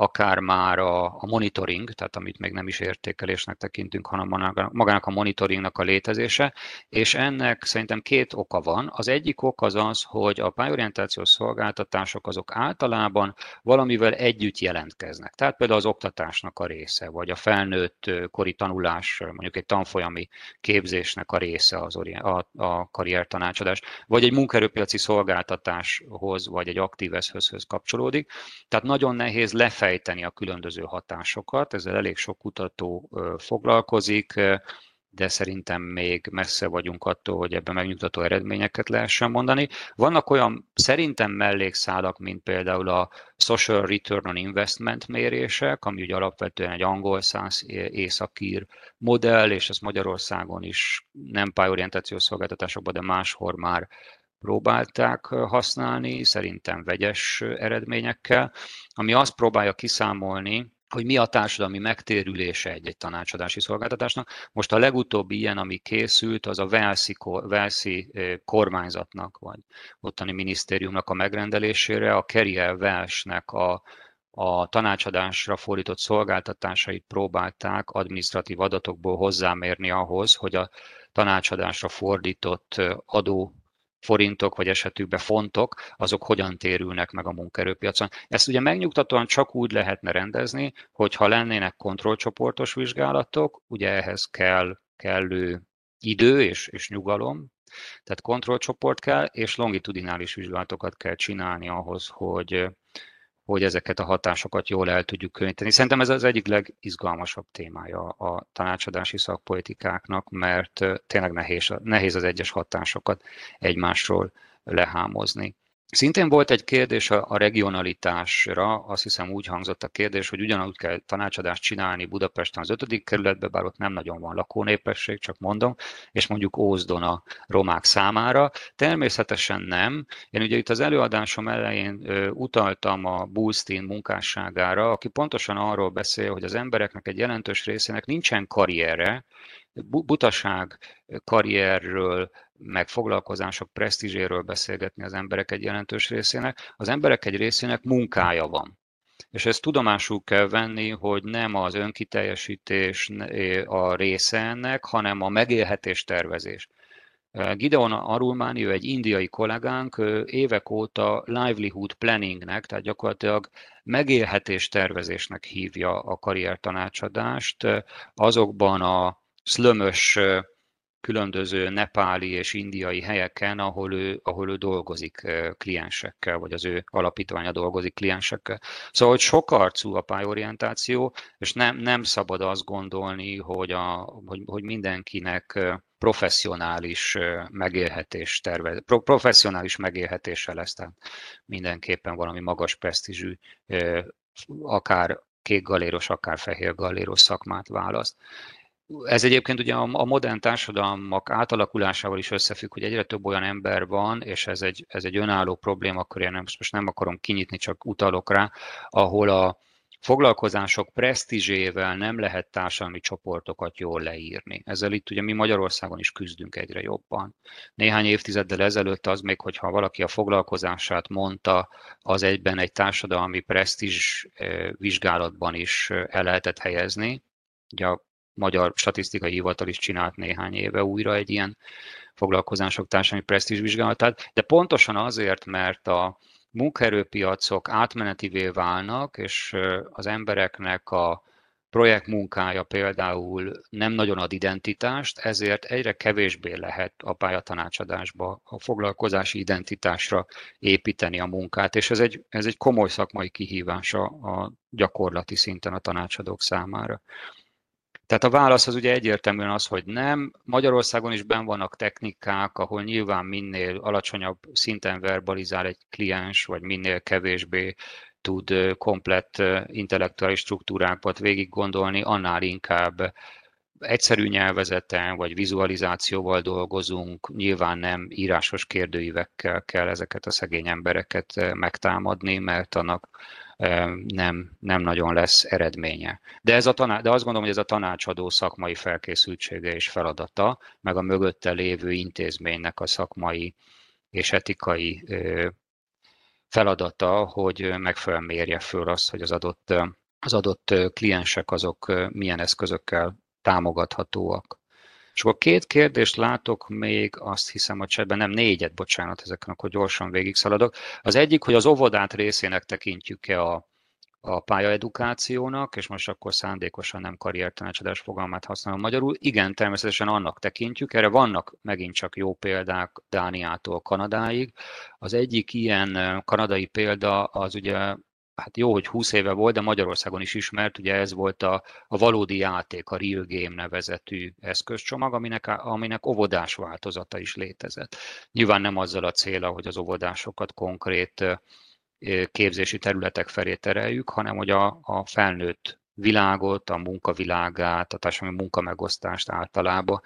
akár már a, a monitoring, tehát amit még nem is értékelésnek tekintünk, hanem magának a monitoringnak a létezése, és ennek szerintem két oka van. Az egyik ok az az, hogy a pályorientációs szolgáltatások azok általában valamivel együtt jelentkeznek. Tehát például az oktatásnak a része, vagy a felnőtt kori tanulás, mondjuk egy tanfolyami képzésnek a része az a, a karriertanácsadás, vagy egy munkaerőpiaci szolgáltatáshoz, vagy egy aktív eszközhöz kapcsolódik. Tehát nagyon nehéz lefelé fejteni a különböző hatásokat, ezzel elég sok kutató foglalkozik, de szerintem még messze vagyunk attól, hogy ebben megnyugtató eredményeket lehessen mondani. Vannak olyan szerintem mellékszálak, mint például a Social Return on Investment mérések, ami ugye alapvetően egy angol száz északír modell, és ez Magyarországon is nem pályorientációs szolgáltatásokban, de máshol már próbálták használni, szerintem vegyes eredményekkel, ami azt próbálja kiszámolni, hogy mi a társadalmi megtérülése egy-egy tanácsadási szolgáltatásnak. Most a legutóbbi ilyen, ami készült, az a Velszi, Velszi kormányzatnak, vagy ottani minisztériumnak a megrendelésére, a Kerriel Velsnek a, a tanácsadásra fordított szolgáltatásait próbálták administratív adatokból hozzámérni ahhoz, hogy a tanácsadásra fordított adó forintok, vagy esetükben fontok, azok hogyan térülnek meg a munkaerőpiacon. Ezt ugye megnyugtatóan csak úgy lehetne rendezni, hogyha lennének kontrollcsoportos vizsgálatok, ugye ehhez kell kellő idő és, és nyugalom, tehát kontrollcsoport kell, és longitudinális vizsgálatokat kell csinálni ahhoz, hogy, hogy ezeket a hatásokat jól el tudjuk könnyíteni. Szerintem ez az egyik legizgalmasabb témája a tanácsadási szakpolitikáknak, mert tényleg nehéz, nehéz az egyes hatásokat egymásról lehámozni. Szintén volt egy kérdés a regionalitásra, azt hiszem úgy hangzott a kérdés, hogy ugyanúgy kell tanácsadást csinálni Budapesten az ötödik kerületben, bár ott nem nagyon van lakónépesség, csak mondom, és mondjuk Ózdon a romák számára. Természetesen nem. Én ugye itt az előadásom elején utaltam a Bullstein munkásságára, aki pontosan arról beszél, hogy az embereknek egy jelentős részének nincsen karrierre, butaság karrierről, meg foglalkozások presztízséről beszélgetni az emberek egy jelentős részének, az emberek egy részének munkája van. És ezt tudomásul kell venni, hogy nem az önkiteljesítés a része ennek, hanem a megélhetés tervezés. Gideon Arulmani, ő egy indiai kollégánk, évek óta livelihood planningnek, tehát gyakorlatilag megélhetés tervezésnek hívja a karriertanácsadást azokban a szlömös különböző nepáli és indiai helyeken, ahol ő, ahol ő dolgozik kliensekkel, vagy az ő alapítványa dolgozik kliensekkel. Szóval, hogy sokarcú a pályorientáció, és nem, nem szabad azt gondolni, hogy, a, hogy, hogy mindenkinek professzionális megélhetés tervez, professzionális megélhetéssel lesz, tehát mindenképpen valami magas presztízsű, akár kék galéros, akár fehér galéros szakmát választ. Ez egyébként ugye a modern társadalmak átalakulásával is összefügg, hogy egyre több olyan ember van, és ez egy, ez egy önálló probléma, akkor én most nem akarom kinyitni, csak utalok rá, ahol a foglalkozások presztízsével nem lehet társadalmi csoportokat jól leírni. Ezzel itt ugye mi Magyarországon is küzdünk egyre jobban. Néhány évtizeddel ezelőtt az még, hogyha valaki a foglalkozását mondta, az egyben egy társadalmi presztízs eh, vizsgálatban is eh, el lehetett helyezni. Ugye a Magyar Statisztikai Hivatal is csinált néhány éve újra egy ilyen foglalkozások társadalmi presztízsvizsgálatát, de pontosan azért, mert a munkaerőpiacok átmenetivé válnak, és az embereknek a projektmunkája például nem nagyon ad identitást, ezért egyre kevésbé lehet a pályatanácsadásba a foglalkozási identitásra építeni a munkát, és ez egy, ez egy komoly szakmai kihívása a gyakorlati szinten a tanácsadók számára. Tehát a válasz az ugye egyértelműen az, hogy nem. Magyarországon is ben vannak technikák, ahol nyilván minél alacsonyabb szinten verbalizál egy kliens, vagy minél kevésbé tud komplett intellektuális struktúrákat végig gondolni, annál inkább egyszerű nyelvezeten vagy vizualizációval dolgozunk, nyilván nem írásos kérdőívekkel kell ezeket a szegény embereket megtámadni, mert annak nem, nem nagyon lesz eredménye. De, ez a taná- de azt gondolom, hogy ez a tanácsadó szakmai felkészültsége és feladata, meg a mögötte lévő intézménynek a szakmai és etikai feladata, hogy megfelelően föl azt, hogy az adott, az adott kliensek azok milyen eszközökkel támogathatóak. És akkor két kérdést látok még, azt hiszem a csetben, nem négyet, bocsánat, ezeken akkor gyorsan végig szaladok. Az egyik, hogy az óvodát részének tekintjük-e a, a pályaedukációnak, és most akkor szándékosan nem karriertanácsadás fogalmát használom magyarul. Igen, természetesen annak tekintjük, erre vannak megint csak jó példák Dániától Kanadáig. Az egyik ilyen kanadai példa az ugye hát jó, hogy 20 éve volt, de Magyarországon is ismert, ugye ez volt a, a valódi játék, a Real Game nevezetű eszközcsomag, aminek, aminek óvodás változata is létezett. Nyilván nem azzal a célra, hogy az óvodásokat konkrét képzési területek felé tereljük, hanem hogy a, a felnőtt világot, a munkavilágát, a társadalmi munkamegosztást általában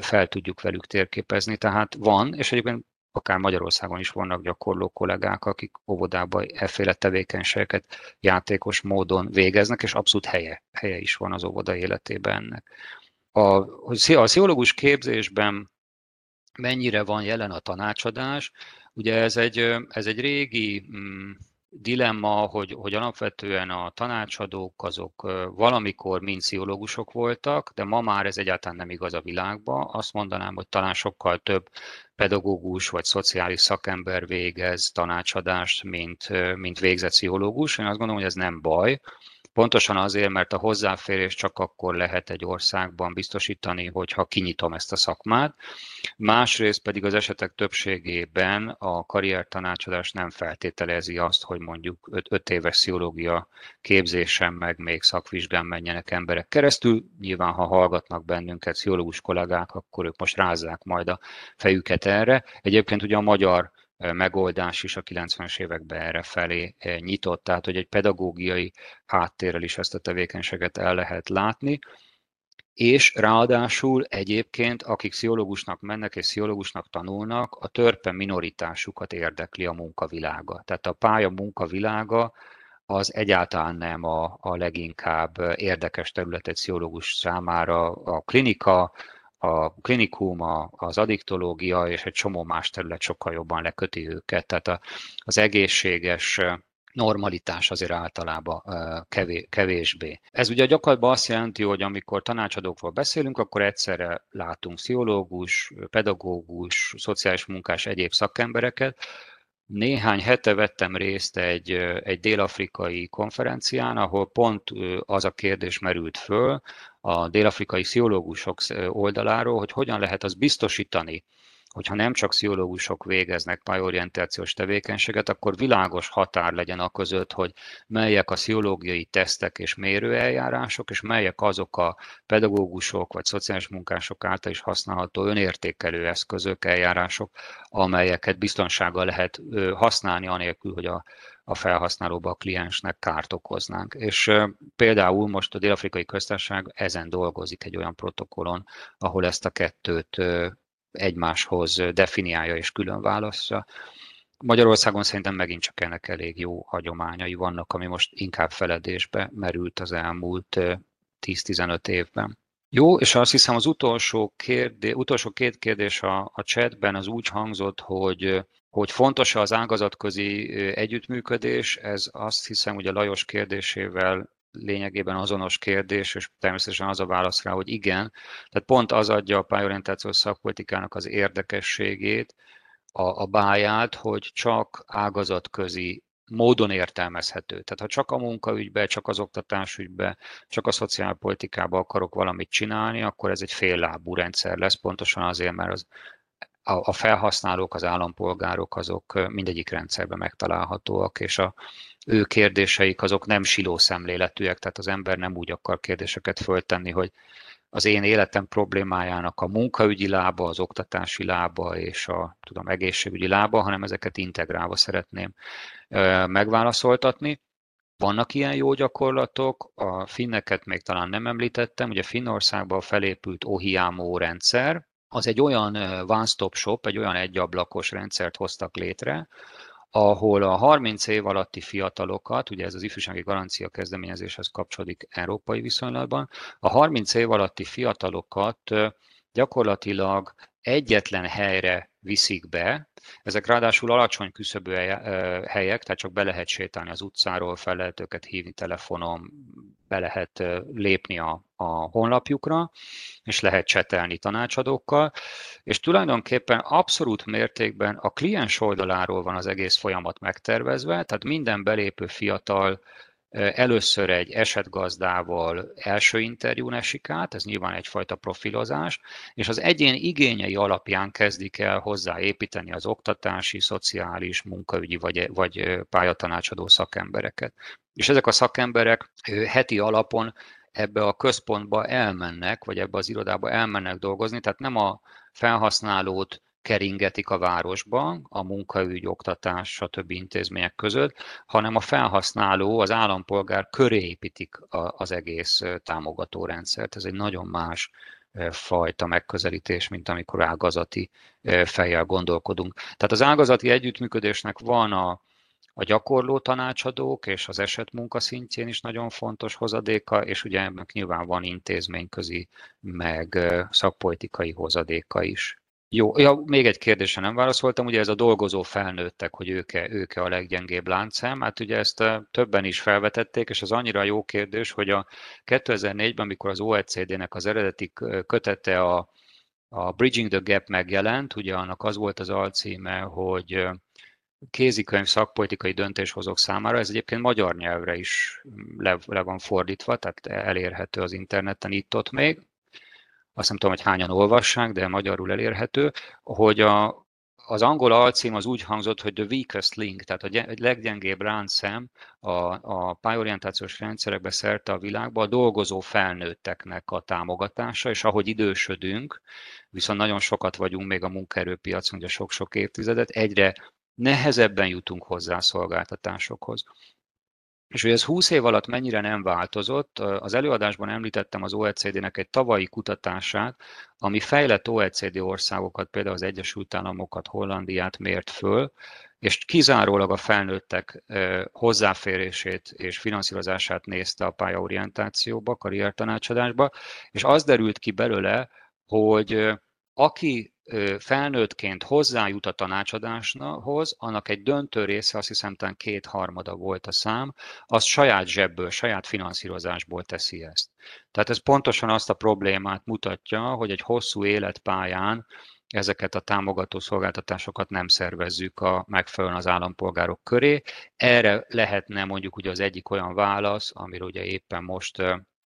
fel tudjuk velük térképezni. Tehát van, és egyébként akár Magyarországon is vannak gyakorló kollégák, akik óvodában efféle tevékenységeket játékos módon végeznek, és abszolút helye, helye is van az óvoda életében ennek. A, a pszichológus képzésben mennyire van jelen a tanácsadás, ugye ez egy, ez egy régi mm, dilemma, hogy, hogy alapvetően a tanácsadók azok valamikor mind pszichológusok voltak, de ma már ez egyáltalán nem igaz a világban. Azt mondanám, hogy talán sokkal több pedagógus vagy szociális szakember végez tanácsadást, mint, mint végzett pszichológus. Én azt gondolom, hogy ez nem baj. Pontosan azért, mert a hozzáférés csak akkor lehet egy országban biztosítani, hogyha kinyitom ezt a szakmát. Másrészt pedig az esetek többségében a karriertanácsadás nem feltételezi azt, hogy mondjuk 5 éves pszichológia képzésen meg még szakvizsgán menjenek emberek keresztül. Nyilván, ha hallgatnak bennünket pszichológus kollégák, akkor ők most rázzák majd a fejüket erre. Egyébként ugye a magyar megoldás is a 90-es években erre felé nyitott, tehát hogy egy pedagógiai háttérrel is ezt a tevékenységet el lehet látni, és ráadásul egyébként, akik pszichológusnak mennek és pszichológusnak tanulnak, a törpe minoritásukat érdekli a munkavilága. Tehát a pálya munkavilága az egyáltalán nem a, a leginkább érdekes terület egy pszichológus számára. A klinika, a klinikum, az addiktológia és egy csomó más terület sokkal jobban leköti őket. Tehát az egészséges normalitás azért általában kevésbé. Ez ugye gyakorlatban azt jelenti, hogy amikor tanácsadókról beszélünk, akkor egyszerre látunk pszichológus, pedagógus, szociális munkás, egyéb szakembereket, néhány hete vettem részt egy, egy dél-afrikai konferencián, ahol pont az a kérdés merült föl a dél-afrikai pszichológusok oldaláról, hogy hogyan lehet az biztosítani, hogyha nem csak pszichológusok végeznek pályorientációs tevékenységet, akkor világos határ legyen a között, hogy melyek a pszichológiai tesztek és mérőeljárások, és melyek azok a pedagógusok vagy szociális munkások által is használható önértékelő eszközök, eljárások, amelyeket biztonsággal lehet használni anélkül, hogy a a felhasználóba, a kliensnek kárt okoznánk. És például most a Dél-Afrikai Köztársaság ezen dolgozik egy olyan protokollon, ahol ezt a kettőt egymáshoz definiálja és külön választja. Magyarországon szerintem megint csak ennek elég jó hagyományai vannak, ami most inkább feledésbe merült az elmúlt 10-15 évben. Jó, és azt hiszem az utolsó, kérdé, utolsó két kérdés a, a chatben az úgy hangzott, hogy hogy fontos az ágazatközi együttműködés, ez azt hiszem, hogy a Lajos kérdésével lényegében azonos kérdés, és természetesen az a válasz rá, hogy igen. Tehát pont az adja a pályorientációs szakpolitikának az érdekességét, a, a báját, hogy csak ágazatközi módon értelmezhető. Tehát ha csak a munkaügybe, csak az oktatásügybe, csak a szociálpolitikába akarok valamit csinálni, akkor ez egy féllábú rendszer lesz, pontosan azért, mert az a felhasználók, az állampolgárok azok mindegyik rendszerben megtalálhatóak, és a ő kérdéseik azok nem siló szemléletűek, tehát az ember nem úgy akar kérdéseket föltenni, hogy az én életem problémájának a munkaügyi lába, az oktatási lába és a tudom, egészségügyi lába, hanem ezeket integrálva szeretném megválaszoltatni. Vannak ilyen jó gyakorlatok, a finneket még talán nem említettem, ugye Finnországban felépült Ohiamo rendszer, az egy olyan one-stop shop, egy olyan egyablakos rendszert hoztak létre, ahol a 30 év alatti fiatalokat, ugye ez az ifjúsági garancia kezdeményezéshez kapcsolódik európai viszonylatban, a 30 év alatti fiatalokat gyakorlatilag egyetlen helyre viszik be, ezek ráadásul alacsony küszöbő helyek, tehát csak be lehet sétálni az utcáról, fel lehet őket hívni telefonon, be lehet lépni a, a honlapjukra, és lehet csetelni tanácsadókkal, és tulajdonképpen abszolút mértékben a kliens oldaláról van az egész folyamat megtervezve, tehát minden belépő fiatal először egy esetgazdával első interjún esik át, ez nyilván egyfajta profilozás, és az egyén igényei alapján kezdik el hozzáépíteni az oktatási, szociális, munkaügyi vagy, vagy pályatanácsadó szakembereket. És ezek a szakemberek heti alapon ebbe a központba elmennek, vagy ebbe az irodába elmennek dolgozni, tehát nem a felhasználót keringetik a városban, a munkaügy, oktatás, stb. intézmények között, hanem a felhasználó, az állampolgár köré építik az egész támogató rendszert. Ez egy nagyon más fajta megközelítés, mint amikor ágazati fejjel gondolkodunk. Tehát az ágazati együttműködésnek van a, a gyakorló tanácsadók és az esetmunka szintjén is nagyon fontos hozadéka, és ugye ennek nyilván van intézményközi, meg szakpolitikai hozadéka is. Jó, ja, még egy kérdésre nem válaszoltam, ugye ez a dolgozó felnőttek, hogy ők-e, ők-e a leggyengébb láncszem, hát ugye ezt többen is felvetették, és az annyira jó kérdés, hogy a 2004-ben, amikor az OECD-nek az eredeti kötete a, a Bridging the Gap megjelent, ugye annak az volt az alcíme, hogy kézikönyv szakpolitikai döntéshozók számára, ez egyébként magyar nyelvre is le, le van fordítva, tehát elérhető az interneten itt-ott még, azt nem tudom, hogy hányan olvassák, de magyarul elérhető, hogy a, az angol alcím az úgy hangzott, hogy the weakest link, tehát a leggyengébb ráncszem a, a pályorientációs rendszerekbe szerte a világban a dolgozó felnőtteknek a támogatása, és ahogy idősödünk, viszont nagyon sokat vagyunk még a munkaerőpiacon, ugye sok-sok évtizedet, egyre nehezebben jutunk hozzá a szolgáltatásokhoz. És hogy ez 20 év alatt mennyire nem változott, az előadásban említettem az OECD-nek egy tavalyi kutatását, ami fejlett OECD országokat, például az Egyesült Államokat, Hollandiát mért föl, és kizárólag a felnőttek hozzáférését és finanszírozását nézte a pályaorientációba, karriertanácsadásba, és az derült ki belőle, hogy aki felnőttként hozzájut a tanácsadáshoz, annak egy döntő része, azt hiszem talán kétharmada volt a szám, az saját zsebből, saját finanszírozásból teszi ezt. Tehát ez pontosan azt a problémát mutatja, hogy egy hosszú életpályán ezeket a támogató szolgáltatásokat nem szervezzük a megfelelően az állampolgárok köré. Erre lehetne mondjuk ugye az egyik olyan válasz, amiről ugye éppen most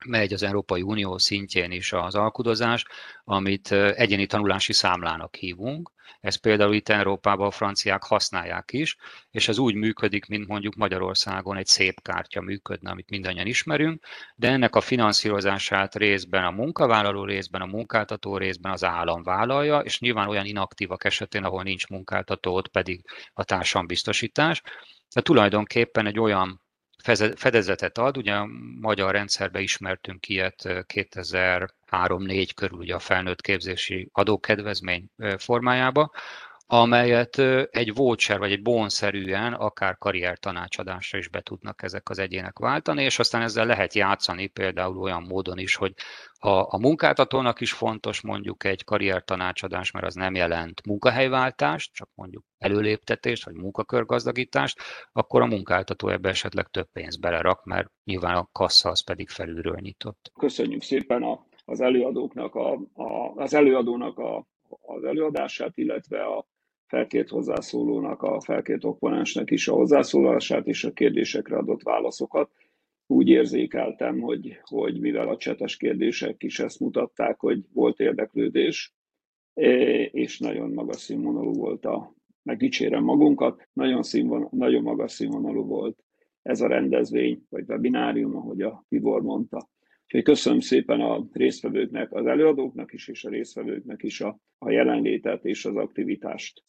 megy az Európai Unió szintjén is az alkudozás, amit egyéni tanulási számlának hívunk. Ez például itt Európában a franciák használják is, és ez úgy működik, mint mondjuk Magyarországon egy szép kártya működne, amit mindannyian ismerünk, de ennek a finanszírozását részben a munkavállaló, részben a munkáltató, részben az állam vállalja, és nyilván olyan inaktívak esetén, ahol nincs munkáltató, ott pedig a társadalombiztosítás. Tehát tulajdonképpen egy olyan fedezetet ad. Ugye a magyar rendszerbe ismertünk ilyet 2003-4 körül ugye a felnőtt képzési adókedvezmény formájába, amelyet egy voucher vagy egy bonszerűen akár karrier tanácsadásra is be tudnak ezek az egyének váltani, és aztán ezzel lehet játszani például olyan módon is, hogy a, a munkáltatónak is fontos mondjuk egy karrier tanácsadás, mert az nem jelent munkahelyváltást, csak mondjuk előléptetést vagy munkakörgazdagítást, akkor a munkáltató ebbe esetleg több pénzt belerak, mert nyilván a kassa az pedig felülről nyitott. Köszönjük szépen a, az előadóknak, a, a, az előadónak a, az előadását, illetve a felkért hozzászólónak, a felkért opponensnek is a hozzászólását és a kérdésekre adott válaszokat. Úgy érzékeltem, hogy, hogy mivel a csetes kérdések is ezt mutatták, hogy volt érdeklődés, és nagyon magas színvonalú volt a, megdicsérem magunkat, nagyon, színvon, nagyon magas színvonalú volt ez a rendezvény, vagy webinárium, ahogy a Tibor mondta. Úgyhogy köszönöm szépen a résztvevőknek, az előadóknak is, és a résztvevőknek is a, a jelenlétet és az aktivitást.